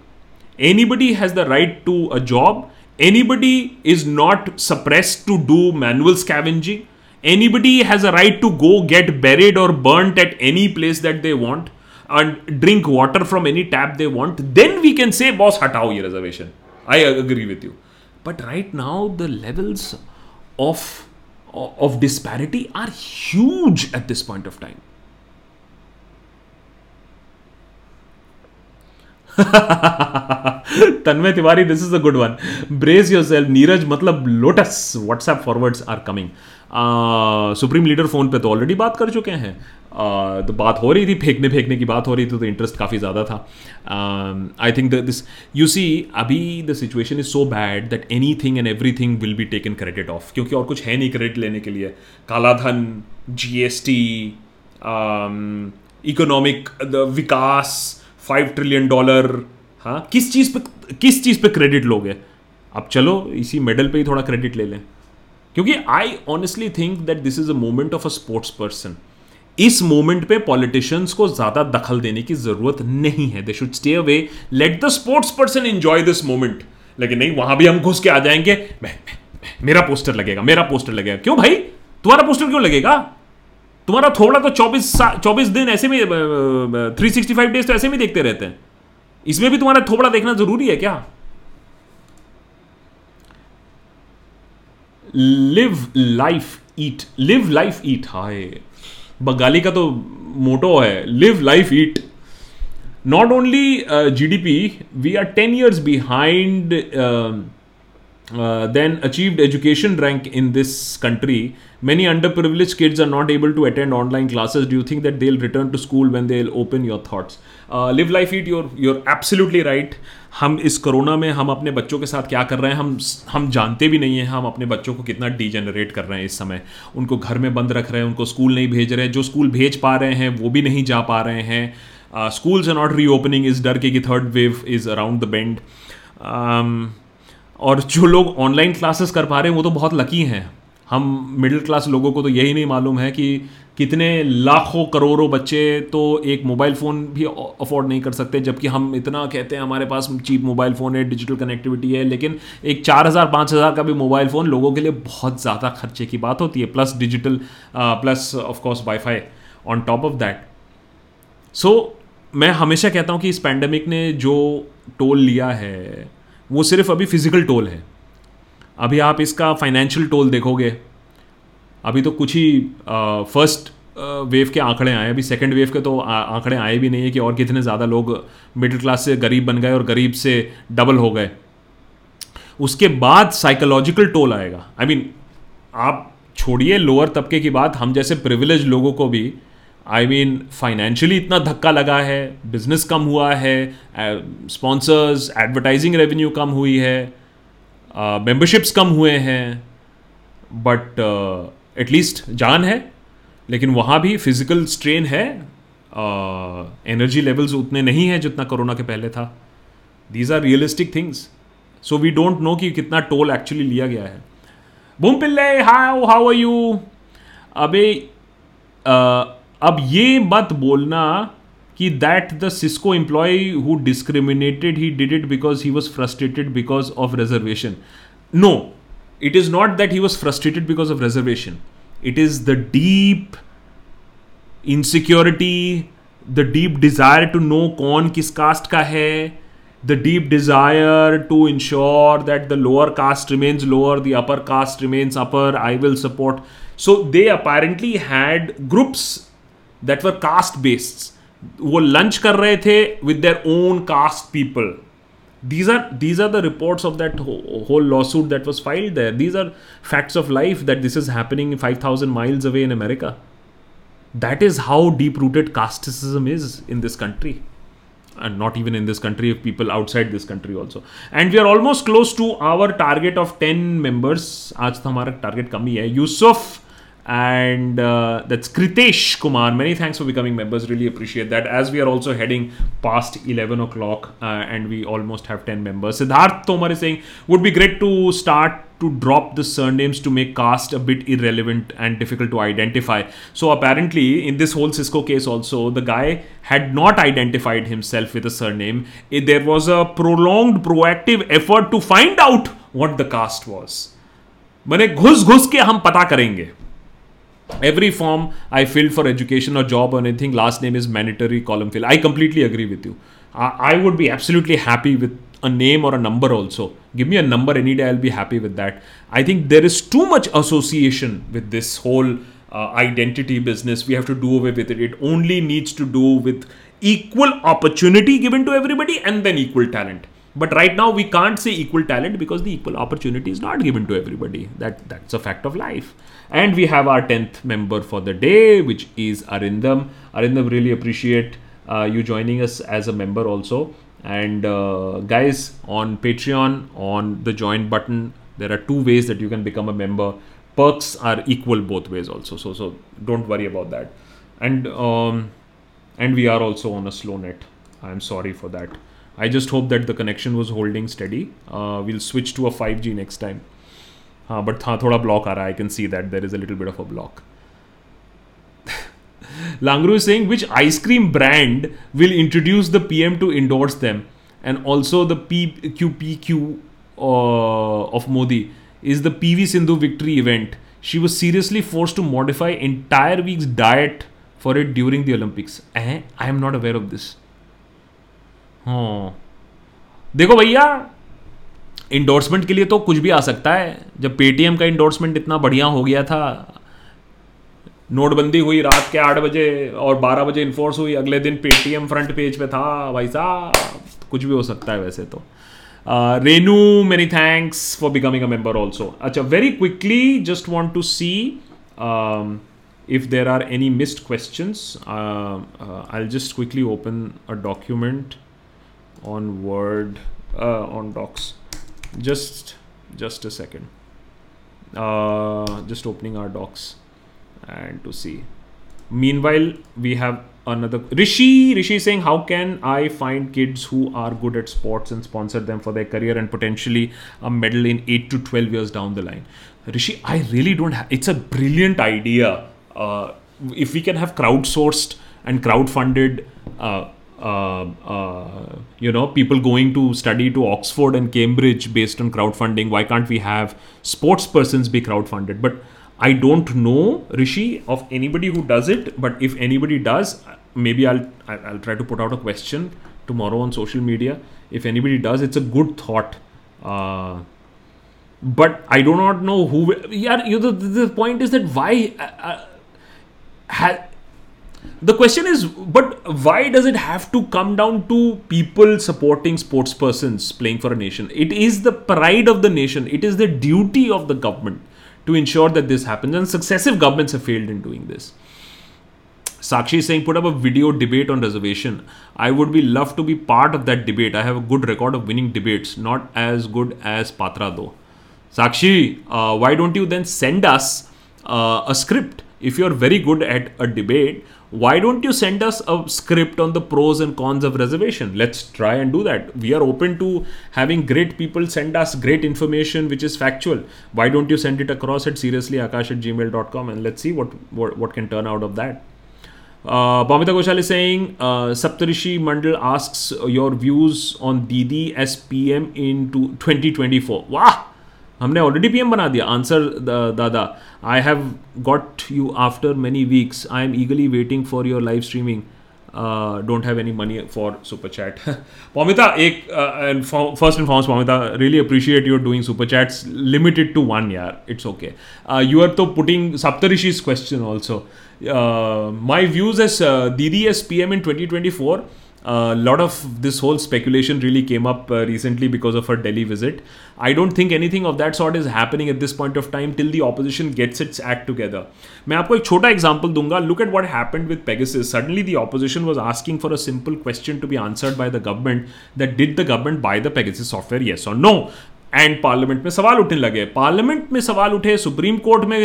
anybody has the right to a job. Anybody is not suppressed to do manual scavenging. Anybody has a right to go get buried or burnt at any place that they want and drink water from any tap they want. Then we can say boss hatao ye reservation. I agree with you. But right now the levels of of disparity are huge at this point of time Tanmay Tiwari this is a good one brace yourself Neeraj मतलब lotus WhatsApp forwards are coming supreme leader phone पे तो already बात कर चुके हैं। Uh, तो बात हो रही थी फेंकने फेंकने की बात हो रही थी तो इंटरेस्ट काफ़ी ज़्यादा था। I think this you see अभी the situation is so bad that anything and everything will be taken credit of क्योंकि और कुछ है नहीं क्रेडिट लेने के लिए। कालाधन जी एस टी इकोनॉमिक विकास फाइव ट्रिलियन डॉलर हाँ किस चीज़ पे किस चीज़ पे क्रेडिट लोगे? अब चलो इसी मेडल पे ही थोड़ा क्रेडिट ले लें। क्योंकि I honestly think that this is a moment of a sports person इस मोमेंट पे पॉलिटिशियंस को ज़्यादा दखल देने की ज़रूरत नहीं है। They should stay away let the sports person enjoy this moment लेकिन नहीं वहाँ भी हम घुस के आ जाएँगे। मैं, मैं, मैं, मेरा पोस्टर लगेगा मेरा पोस्टर लगेगा। क्यों भाई? तुम्हारा पोस्टर क्यों लगेगा? तुम्हारा थोड़ा तो चौबीस चौबीस दिन ऐसे में थ्री सिक्सटी फाइव डेज़ तो ऐसे में देखते रहते हैं। इसमें भी तुम्हारा थोड़ा देखना ज़रूरी है क्या? Live life eat live life eat hi. Bengali का तो मोटो है live life eat not only uh, GDP, we are 10 years behind uh, uh, then achieved education rank in this country. Many underprivileged kids are not able to attend online classes. Do you think that they'll return to school when they'll open your thoughts? Uh, live life eat you're you're absolutely right हम इस corona में हम अपने बच्चों के साथ क्या कर रहे हैं हम हम जानते भी नहीं हैं हम अपने बच्चों को कितना डीजेनरेट कर रहे हैं इस समय उनको घर में बंद रख रहे हैं उनको स्कूल नहीं भेज रहे हैं जो स्कूल भेज पा रहे हैं वो भी नहीं जा पा रहे हैं स्कूल्स आर नॉट रीओपनिंग इस डर के कि third wave is around the bend और जो लोग ऑनलाइन क्लासेस कर पा रहे हैं, वो तो बहुत लकी हैं। हम मिडिल क्लास लोगों को तो यही नहीं मालूम है कि कितने लाखों करोड़ों बच्चे तो एक मोबाइल फ़ोन भी अफोर्ड नहीं कर सकते, जबकि हम इतना कहते हैं हमारे पास चीप मोबाइल फ़ोन है डिजिटल कनेक्टिविटी है, लेकिन एक चार हज़ार, पाँच हज़ार का भी मोबाइल फ़ोन लोगों के लिए बहुत ज़्यादा खर्चे की बात होती है plus digital plus of course WiFi on top of that so मैं हमेशा कहता हूँ कि इस पैंडमिक ने जो टोल लिया है वो सिर्फ़ अभी फ़िज़िकल टोल है। अभी आप इसका फाइनेंशियल टोल देखोगे अभी तो कुछ ही फ़र्स्ट वेव के आंकड़े आए अभी सेकेंड वेव के तो आंकड़े आए भी नहीं है कि और कितने ज़्यादा लोग मिडिल क्लास से गरीब बन गए और गरीब से डबल हो गए। उसके बाद साइकोलॉजिकल टोल आएगा। आई I मीन mean, आप छोड़िए लोअर तबके की बात हम जैसे प्रिविलेज लोगों को भी आई मीन फाइनेंशियली इतना धक्का लगा है बिज़नेस कम हुआ है स्पॉन्सर्स एडवर्टाइजिंग रेवेन्यू कम हुई है मेंबरशिप्स uh, कम हुए हैं बट एटलीस्ट uh, जान है लेकिन वहाँ भी फ़िज़िकल स्ट्रेन है एनर्जी uh, लेवल्स उतने नहीं हैं जितना कोरोना के पहले था। These are realistic things so we don't know कि कितना टोल एक्चुअली लिया गया है। Boom Pillai how how are you अबे अब ये मत बोलना कि that the Cisco employee who discriminated he did it because he was frustrated because of reservation no it is not that he was frustrated because of reservation it is the deep insecurity the deep desire to know कौन किस caste का है the deep desire to ensure that the lower caste remains lower the upper caste remains upper I will support so they apparently had groups that were caste based वो lunch कर रहे थे with their own caste people these are these are the reports of that whole lawsuit that was filed there these are facts of life that this is happening 5000 miles away in america that is how deep rooted casteism is in this country and not even in this country if people outside this country also and we are almost close to our target of 10 members आज तो हमारा target कम ही है Yusuf and uh, that's Kritesh Kumar. Many thanks for becoming members. Really appreciate that. As we are also heading past 11 o'clock uh, and we almost have 10 members. Siddharth Tomar is saying, would be great to start to drop the surnames to make caste a bit irrelevant and difficult to identify. So apparently, in this whole Cisco case, also the guy had not identified himself with a surname. It, there was a prolonged, proactive effort to find out what the caste was. मैंने घुस घुस के हम पता करेंगे every form I filled for education or job or anything, last name is mandatory column fill. I completely agree with you. I, I would be absolutely happy with a name or a number also. Give me a number any day, I'll be happy with that. I think there is too much association with this whole uh, identity business. We have to do away with it. It only needs to do with equal opportunity given to everybody and then equal talent. But right now we can't say equal talent because the equal opportunity is not given to everybody. That that's a fact of life. And we have our 10th member for the day, which is Arindam. Arindam, really appreciate uh, you joining us as a member also. And uh, guys, on Patreon, on the join button, there are two ways that you can become a member. Perks are equal both ways also. So, so don't worry about that. And um, and we are also on a slow net. I'm sorry for that. I just hope that the connection was holding steady. Uh, we'll switch to a 5G next time. Uh, but th- thoda block I can see that there is a little bit of a block. (laughs) Langru is saying which ice cream brand will introduce the PM to endorse them and also the PQPQ uh, of Modi is the PV Sindhu victory event. She was seriously forced to modify entire week's diet for it during the Olympics. Eh? I am not aware of this. हाँ। देखो भैया endorsement के लिए तो कुछ भी आ सकता है। जब पेटीएम का इंडोर्समेंट इतना बढ़िया हो गया था नोटबंदी हुई रात के आठ बजे और बारह बजे इन्फोर्स हुई अगले दिन पेटीएम फ्रंट पेज पे था भाई साहब कुछ भी हो सकता है वैसे तो। Renu many thanks for becoming a member also अच्छा very quickly just want to see are any missed questions uh, uh, i'll just quickly open a document. On word uh, on docs. Just just a second. Uh, just opening our docs and to see. Meanwhile we have another rishi rishi is saying how can i find kids who are good at sports and sponsor them for their career and potentially a medal in 8 to 12 years down the line? Rishi i really don't have it's a brilliant idea. Uh, if we can have crowdsourced and crowdfunded uh, you know people going to study to oxford and cambridge based on crowdfunding why can't we have sports persons be crowdfunded but I don't know Rishi of anybody who does it, but if anybody does, maybe I'll I'll try to put out a question tomorrow on social media. If anybody does, it's a good thought. Uh, but I do not know who. Yeah, you know, the, the point is that why. Uh, uh the question is, but why does it have to come down to people supporting sports persons playing for a nation? It is the pride of the nation. It is the duty of the government to ensure that this happens. And successive governments have failed in doing this. Sakshi is saying, put up a video debate on reservation. I would be love to be part of that debate. I have a good record of winning debates, not as good as Patra though. Sakshi, uh, why don't you then send us uh, a script? If you're very good at a debate, why don't you send us a script on the pros and cons of reservation let's try and do that we are open to having great people send us great information which is factual why don't you send it across at seriouslyakash at gmail.com and let's see what, what, what can turn out of that uh, Pamita Ghoshal is saying, uh, Saptarishi Mandal asks your views on Didi as PM into 2024. Wow! हमने already PM बना दिया। Answer दादा I have got you after many weeks I am eagerly waiting for your live streaming don't have any money for super chat Poumita एक first and foremost Poumita really appreciate your doing super chats limited to one यार it's okay you are तो putting Saptarishi's question also my views as दीदी as P M in twenty twenty four a lot of this whole speculation really came up uh, recently because of her Delhi visit. I don't think anything of that sort is happening at this point of time till the opposition gets its act together. मैं आपको एक छोटा example दूंगा look at what happened with Pegasus. Suddenly the opposition was asking for a simple question to be answered by the government that did the government buy the Pegasus software yes or no. And parliament में सवाल उठने लगे। Parliament में सवाल उठे, supreme court में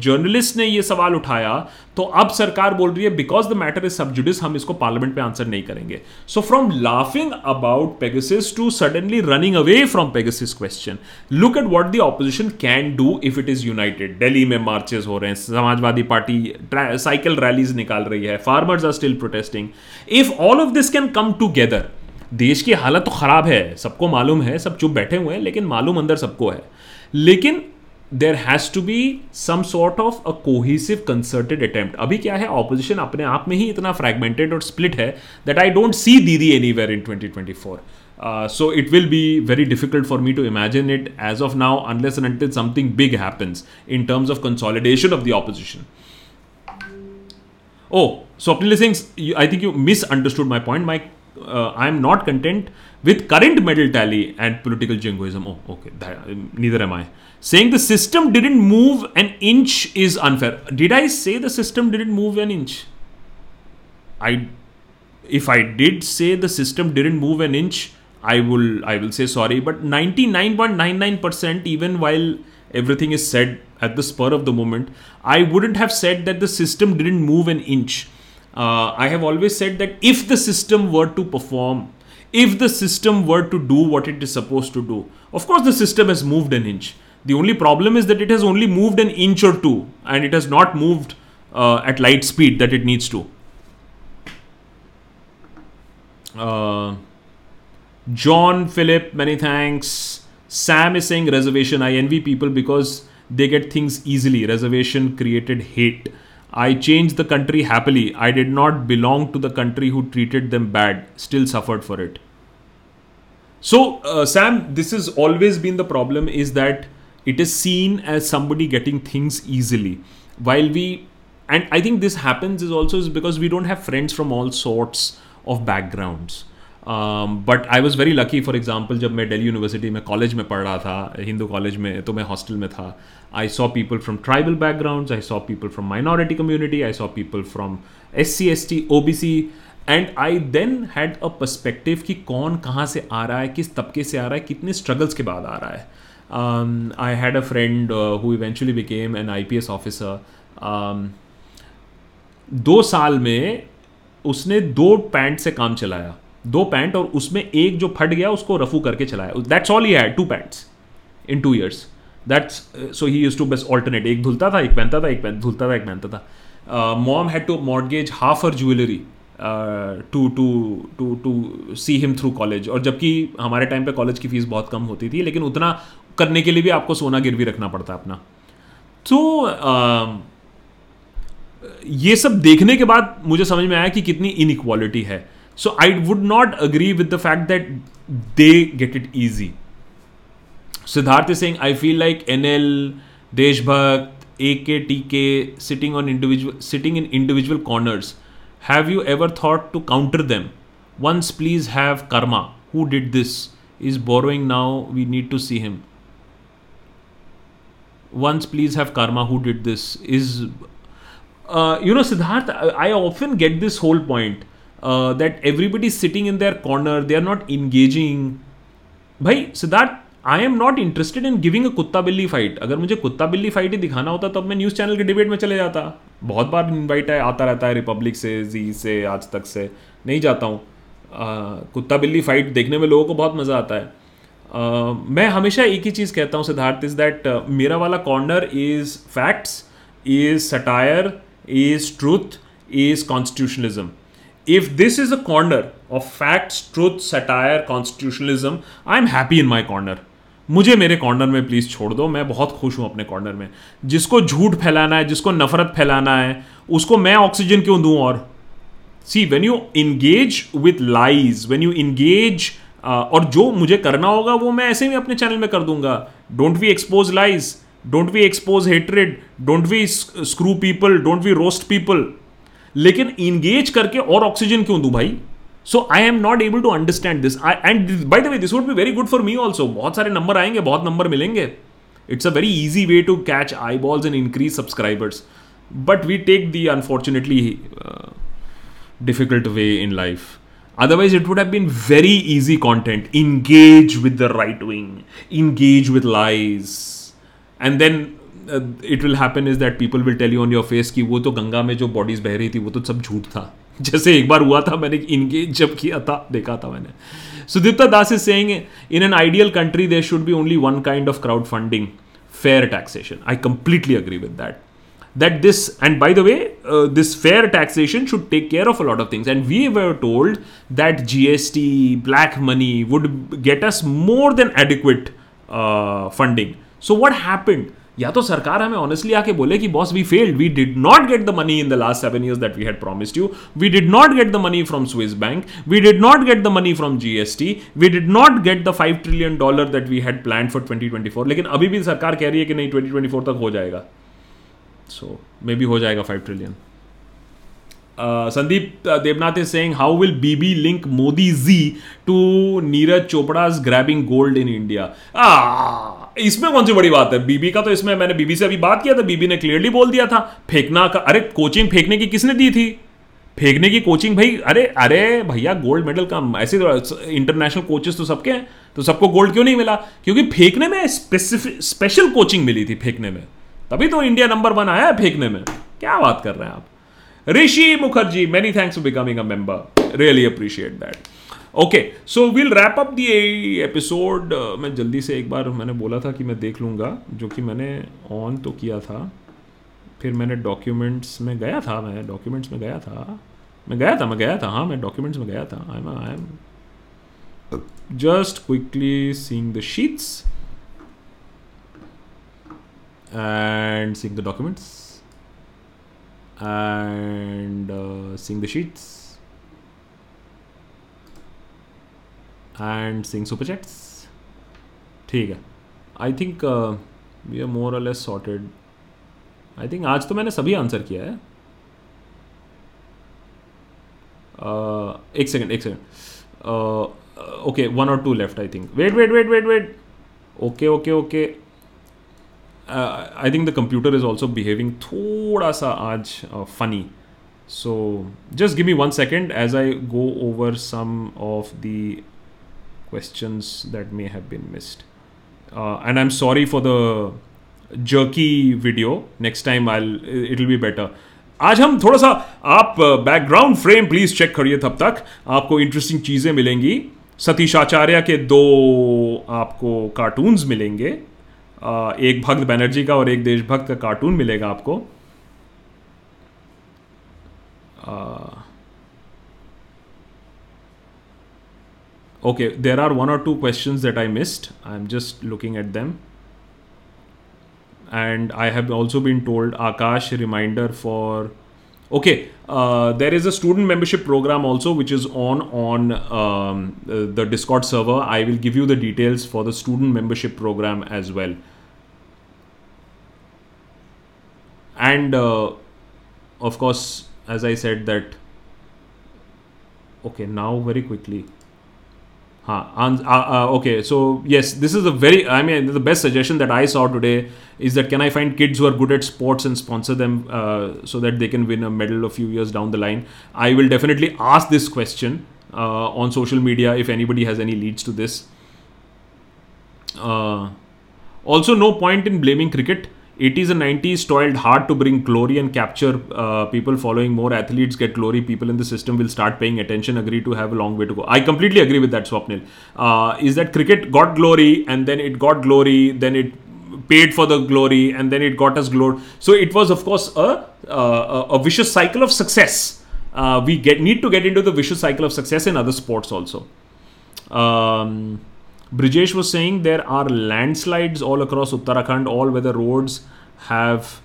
journalist ने ये सवाल उठाया तो अब सरकार बोल रही है because the matter is sub judice हम इसको पार्लियामेंट में आंसर नहीं करेंगे. So from laughing about Pegasus to suddenly running away from Pegasus question look at what the opposition can do if it is united Delhi में marches हो रहे हैं, Samajwadi Party cycle rallies निकाल रही है farmers are still protesting if all of this can come together देश की हालत तो ख़राब है सबको मालूम है सब चुप बैठे हुए हैं लेकिन मालूम अंदर सबको है लेकिन there has to be some sort of a cohesive concerted attempt अभी क्या है ऑपोजिशन अपने आप में ही इतना फ्रेगमेंटेड और स्प्लिट है दैट आई डोंट सी दीदी anywhere in twenty twenty four so it will be very difficult for me to imagine it as of now unless and until something big happens in terms of consolidation of the opposition oh so Singh, I think you misunderstood my point. My uh, I am not content with current medal tally and political jingoism. Oh, okay, that, neither am I. Saying the system didn't move an inch is unfair. Did I say the system didn't move an inch? I, if I did say the system didn't move an inch, I will I will say sorry. But 99.99% even while everything is said at the spur of the moment, I wouldn't have said that the system didn't move an inch uh, I have always said that if the system were to perform, if the system were to do what it is supposed to do, of course the system has moved an inch. The only problem is that it has only moved an inch or two and it has not moved uh, at light speed that it needs to. Uh, John Philip, many thanks. Sam is saying reservation. I envy people because they get things easily. Reservation created hate. I changed the country happily. I did not belong to the country who treated them bad, still suffered for it. So, uh, Sam, this has always been the problem is that it is seen as somebody getting things easily. While we, and I think this happens is also is because we don't have friends from all sorts of backgrounds. But I was very lucky for example जब मैं daily university में college में पढ़ रहा था Hindu college में तो मैं हॉस्टल में था। I saw people from tribal background I saw people from minority community I saw people from S C S T O B C and I then had a perspective कि कौन कहाँ से आ रहा है, किस तबके से आ रहा है, कितने स्ट्रगल्स के बाद आ रहा है। I had a friend who eventually became an I P S officer दो साल में उसने दो पैंट से काम चलाया। दो पैंट और उसमें एक जो फट गया उसको रफू करके चलाया। That's all he had two pants in two years that's so he used to best alternate एक धुलता था एक पहनता था एक पहन धुलता था एक पहनता था। Mom had to mortgage half uh jewellery to to to to see him through college और जबकि हमारे टाइम पे कॉलेज की फ़ीस बहुत कम होती थी लेकिन उतना करने के लिए भी आपको सोना गिरवी रखना पड़ता अपना। तो uh, ये सब देखने के बाद मुझे समझ में आया कि कितनी इनक्वालिटी है। So I would not agree with the fact that they get it easy. Siddharth is saying, I feel like NL, Deshbhakt, AKTK sitting on individual sitting in individual corners. Have you ever thought to counter them? Once please have karma. Who did this? Is borrowing now. We need to see him. Once please have karma. Who did this? Is uh, you know Siddharth? I often get this whole point uh, that everybody is sitting in their corner they are not engaging. भाई Siddharth I am not interested in giving a कुत्ता बिल्ली fight अगर मुझे कुत्ता बिल्ली fight ही दिखाना होता तब मैं न्यूज़ चैनल के डिबेट में चले जाता. बहुत बार इनवाइट है आता रहता है रिपब्लिक से जी से आज तक से. नहीं जाता हूँ. कुत्ता बिल्ली फाइट देखने में लोगों को बहुत मज़ा आता है. Uh, मैं हमेशा एक ही चीज़ कहता हूँ सिद्धार्थ इज़ दैट मेरा वाला corner is facts is satire is truth is constitutionalism if this is a corner of facts, truth, satire, constitutionalism, am happy in my corner मुझे मेरे कॉर्नर में प्लीज़ छोड़ दो मैं बहुत खुश हूँ अपने कॉर्नर में। जिसको झूठ फैलाना है जिसको नफरत फैलाना है उसको मैं ऑक्सीजन क्यों दूँ और? See when you engage with lies when you engage और जो मुझे करना होगा वो मैं ऐसे ही अपने चैनल में कर दूँगा। Don't we expose lies don't we expose hatred don't we screw people don't we roast people लेकिन इंगेज करके और ऑक्सीजन क्यों दू भाई? So I am not able to understand this and by the way this would be very good for me also बहुत सारे number आएँगे, बहुत नंबर मिलेंगे. It's a very easy way to catch eyeballs and increase subscribers but we take the unfortunately difficult way in life otherwise, it would have been very easy content. Engage with the right wing. Engage with lies. And then it will happen is that people will tell you on your face कि वो तो गंगा में जो bodies बह रही थी वो तो सब झूठ था जैसे एक बार हुआ था मैंने इनगेज जब किया था देखा था मैंने Sudipta Das is saying in an ideal country there should be only one kind of crowd funding fair taxation. I completely agree with that. That this, and by the way, uh, this fair taxation should take care of a lot of things. And we were told that GST, black money would get us more than adequate uh, funding. So, what happened? या तो सरकार हमें honestly आके बोले कि boss we failed we did not get the money in the last seven years that we had promised you we did not get the money from Swiss bank we did not get the money from GST we did not get the five trillion dollar that we had plan for twenty twenty four लेकिन अभी भी सरकार कह रही है कि नहीं twenty twenty four तक हो जाएगा। सो मे बी हो जाएगा five trillion Sandeep Debnath is saying how will BB link Modi ji to Neeraj Chopra's grabbing gold in India इसमें कौन सी बड़ी बात है? बीबी का तो इसमें मैंने बीबी से अभी बात किया था, बीबी ने क्लियरली बोल दिया था। फेंकना का, अरे कोचिंग फेंकने की किसने दी थी? फेंकने की कोचिंग भाई, अरे अरे भैया गोल्ड मेडल का, ऐसे तो इंटरनेशनल कोचेस तो सबके हैं तो सबको गोल्ड क्यों नहीं मिला? क्योंकि फेंकने में स्पेसिफिक स्पेशल कोचिंग मिली थी फेंकने में। तभी तो इंडिया नंबर वन आया है फेंकने में। क्या बात कर रहे हैं आप? Rishi Mukherjee many thanks for becoming a member really appreciate that okay so will wrap up the episode मैं जल्दी से एक बार मैंने बोला था कि मैं देख लूँगा जो कि मैंने ऑन तो किया था। फिर मैंने डॉक्यूमेंट्स में गया था मैं डॉक्यूमेंट्स में गया था। मैं गया था मैं गया था हाँ मैं डॉक्यूमेंट्स में गया था। I am I am just quickly seeing the sheets seeing the documents and uh, seeing the sheets. And seeing super chats. ठीक है. I think we are more or less sorted I think आज तो मैंने सभी answer किया है. Uh, एक second एक second okay one or two left I think wait wait wait wait wait okay okay okay I think the computer is also behaving थोड़ा सा आज funny so just give me one second as I go over some of the questions that may have been missed. Uh, and I'm sorry for the jerky video. Next time I'll it'll be better. आज हम थोड़ा सा आप background frame please check करिए तब तक आपको interesting चीज़ें मिलेंगी सतीश आचार्य के दो आपको कार्टून्स मिलेंगे एक भक्त बैनर्जी का और एक देशभक्त का कार्टून मिलेगा आपको okay there are one or two questions that i missed. I'm just looking at them. And i have also been told akash reminder for okay uh, there is a student membership program also which is on on um, uh, the discord server. I will give you the details for the student membership program as well. And uh, of course as i said that okay now very quickly Huh. Uh, uh, okay, so yes, this is a very, I mean, the best suggestion that I saw today is that can I find kids who are good at sports and sponsor them uh, so that they can win a medal a few years down the line? I will definitely ask this question uh, on social media if anybody has any leads to this. Uh, also, no point in blaming cricket 80s and 90s toiled hard to bring glory and capture uh, people following more athletes get glory. People in the system will start paying attention agree to have a long way to go. I completely agree with that swapnil. Uh, is that cricket got glory and then it got glory then it paid for the glory and then it got us glory? So it was of course a, uh, a vicious cycle of success. Uh, we get need to get into the vicious cycle of success in other sports also. Um, Brijesh was saying there are landslides all across Uttarakhand, all where the roads have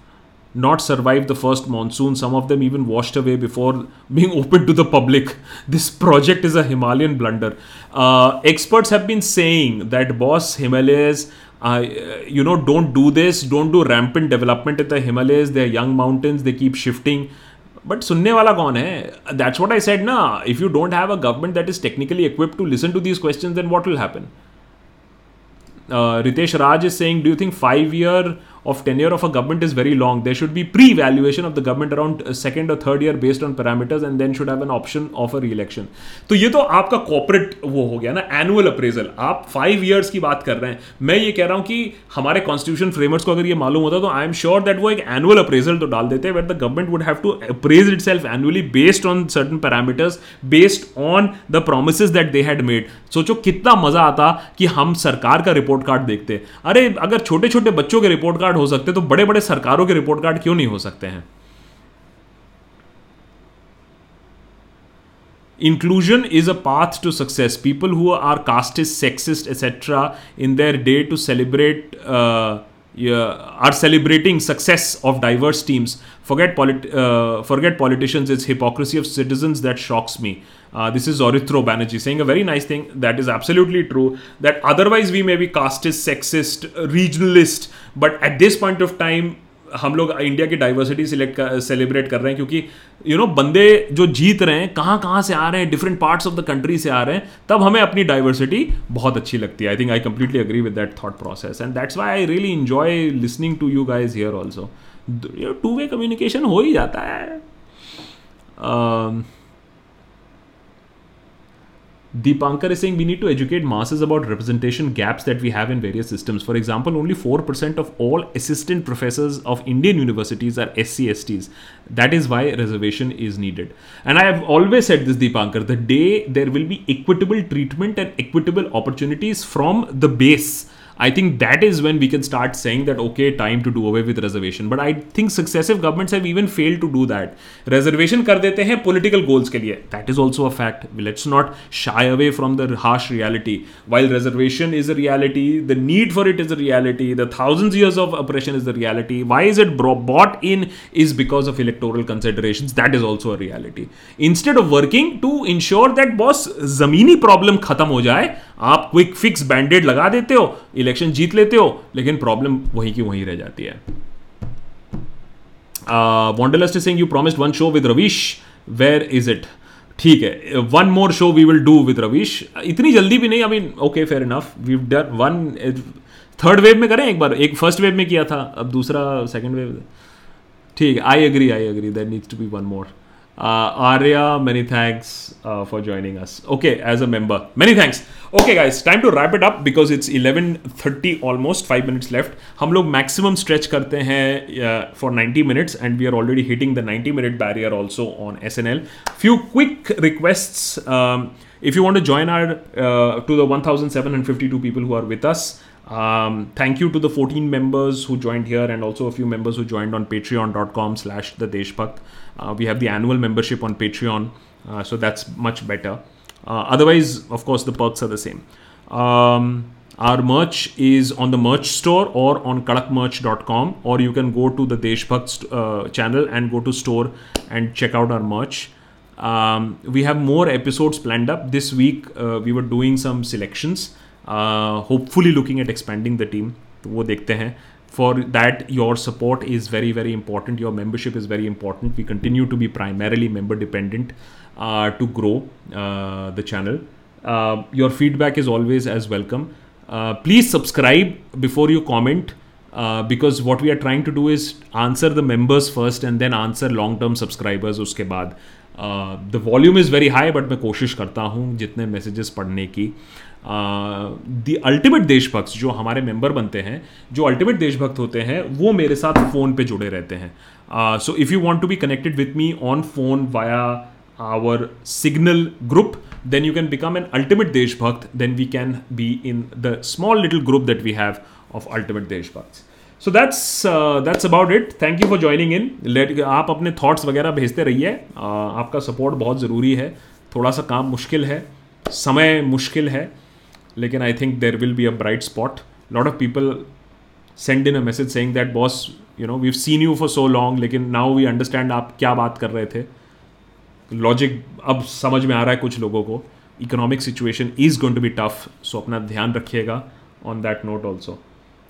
not survived the first monsoon. Some of them even washed away before (laughs) being opened to the public. This project is a Himalayan blunder. Uh, experts have been saying that boss Himalayas, uh, you know, don't do this. Don't do rampant development in the Himalayas. They're young mountains. They keep shifting. But सुनने वाला कौन है that's what I said ना if you don't have a government that is technically equip to listen to these question then what will happen uh, Uh, Ritesh Raj is saying, do you think five year of tenure of a government is very long? There should be pre-evaluation of the government around second or third year based on parameters and then should have an option of a re-election. तो ये तो आपका cooperate वो हो गया ना annual appraisal आप five years की बात कर रहे हैं मैं ये कह रहा हूँ कि हमारे कॉन्स्टिट्यूशन फ्रेमर्स को अगर ये मालूम होता तो आई एम श्योर दैट वो एक एनुअल अप्रेजल तो डाल देते wait the government would have to appraise itself annually based on certain parameters based on the promise that they had made सोचो कितना मज़ा आता कि हम सरकार का रिपोर्ट कार्ड देखते अरे, अगर छोटे छोटे बच्चों के रिपोर्ट कार्ड कार्ड हो सकते तो बड़े बड़े सरकारों के रिपोर्ट कार्ड क्यों नहीं हो सकते हैं? Inclusion is a path to success people who are casteist sexist etcetera in their day to celebrate are celebrating success of diverse teams forget forget politicians is hypocrisy of citizen that shocks me uh, this is Orithro Banerjee saying a very nice thing that is absolutely true. That otherwise we may be casteist, sexist, regionalist, but at this point of time हम लोग India की diversity select celebrate कर रहे हैं क्योंकि you you no know, बंदे जो जीत रहे हैं कहाँ कहाँ से आ रहे हैं different parts of the country से आ रहे हैं तब हमें अपनी डाइवर्सिटी बहुत अच्छी लगती है I think I completely agree with that thought process and that's why I really enjoy listening to you guys here also two way communication हो ही जाता है uh, Deepankar is saying we need to educate masses about representation gaps that we have in various systems. For example, only 4% of all assistant professors of Indian universities are SCSTs. That is why reservation is needed. And I have always said this, Deepankar, the day there will be equitable treatment and equitable opportunities from the base. I think that is when we can start saying that okay time to do away with reservation but I think successive governments have even fail to do that reservation कर देते हैं political goals के लिए that is also a fact let's not shy away from the harsh reality while reservation is a reality the need for it is a reality the thousand years of oppression is the reality why is it bought in is because of electoral consideration that is also a reality instead of working to ensure that boss जमीनी problem खत्म हो जाए आप quick fix bandaid लगा देते हो election जीत लेते हो, लेकिन प्रॉब्लम वही की वहीं रह जाती है। Wanderlust Singh you promised one show with Ravish where is it ठीक है one more show we will do with Ravish इतनी जल्दी भी नहीं I mean okay fair enough we done one third wave में करें एक बार। एक फ़र्स्ट वेव में किया था, अब दूसरा सेकेंड वेव ठीक है I agree I agree that needs to be one more Arya, many thanks uh, for joining us. Okay, as a member, many thanks. Okay, guys, time to wrap it up because it's 11:30 almost. Five minutes left. हम लोग maximum stretch करते हैं uh, for 90 minutes and we are already hitting the 90 minute barrier also on SNL. Few quick requests. Um, if you want to join our uh, to the 1,752 people who are with us. Um, thank you to the 14 members who joined here and also a few members who joined on patreon.com slash the deshbhakt uh, we have the annual membership on Patreon, uh, so that's much better. Uh, otherwise, of course, the perks are the same. Um, our merch is on the merch store or on kadakmerch.com, or you can go to the Deshbhakt uh, channel and go to store and check out our merch. Um, we have more episodes planned up. This week, uh, we were doing some selections, uh, hopefully looking at expanding the team. तो वो देखते हैं for that your support is very very important your membership is very important we continue to be primarily member dependent uh, to grow uh, the channel uh, your feedback is always as welcome uh, please subscribe before you comment uh, because what we are trying to do is answer the members first and then answer long term subscribers uske baad the volume is very high but मैं कोशिश करता हूँ जितने messages पढ़ने की दी ultimate Deshbhakt जो हमारे member बनते हैं जो अल्टीमेट देशभक्त होते हैं वो मेरे साथ फ़ोन पे जुड़े रहते हैं। So if you want to be connected with me on phone via our signal group then you can become an ultimate देशभक्त then we can be in the small little group that we have of ultimate देशभक्त। So that's that's about it thank you for joining in late आप अपने thoughts वगैरह भेजते रहिए। uh, आपका support बहुत ज़रूरी है। थोड़ा सा काम मुश्किल है। समय मुश्किल है। लेकिन I think there will be a bright spot lot of people send in a message saying that boss you know we've seen you for so long लेकिन नाउ वी अंडरस्टैंड आप क्या बात कर रहे थे. लॉजिक अब समझ में आ रहा है कुछ लोगों को। Economic situation is going to be tough so अपना ध्यान रखिएगा ऑन दैट नोट ऑल्सो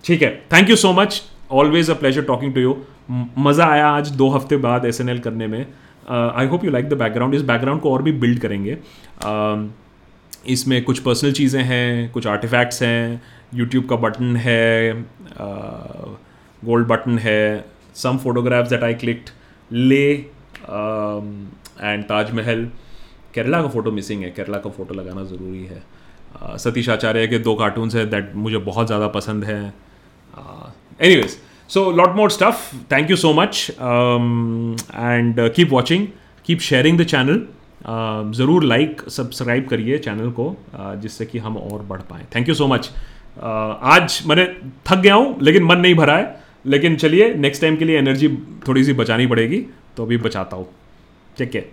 ठीक है thank you so much always a pleasure talking to you मज़ा आया आज दो हफ़्ते बाद एसएनएल करने में। I hope you like the background इस बैकग्राउंड को और भी बिल्ड करेंगे। Uh, इसमें कुछ पर्सनल चीज़ें हैं कुछ आर्टिफैक्ट्स हैं यूट्यूब का बटन है गोल्ड बटन है some photographs that I clicked ले एंड ताजमहल केरला का फ़ोटो मिसिंग है केरला का फ़ोटो लगाना ज़रूरी है। uh, सतीश आचार्य के दो कार्टून्स हैं दैट मुझे बहुत ज़्यादा पसंद है। Anyways so lot more stuff thank you so much and keep watching keep sharing the channel ज़रूर लाइक सब्सक्राइब करिए चैनल को जिससे कि हम और बढ़ पाएँ। थैंक यू सो मच आज मैंने थक गया हूँ, लेकिन मन नहीं भरा है। लेकिन चलिए नेक्स्ट टाइम के लिए एनर्जी थोड़ी सी बचानी पड़ेगी तो अभी बचाता हूँ। ठीक है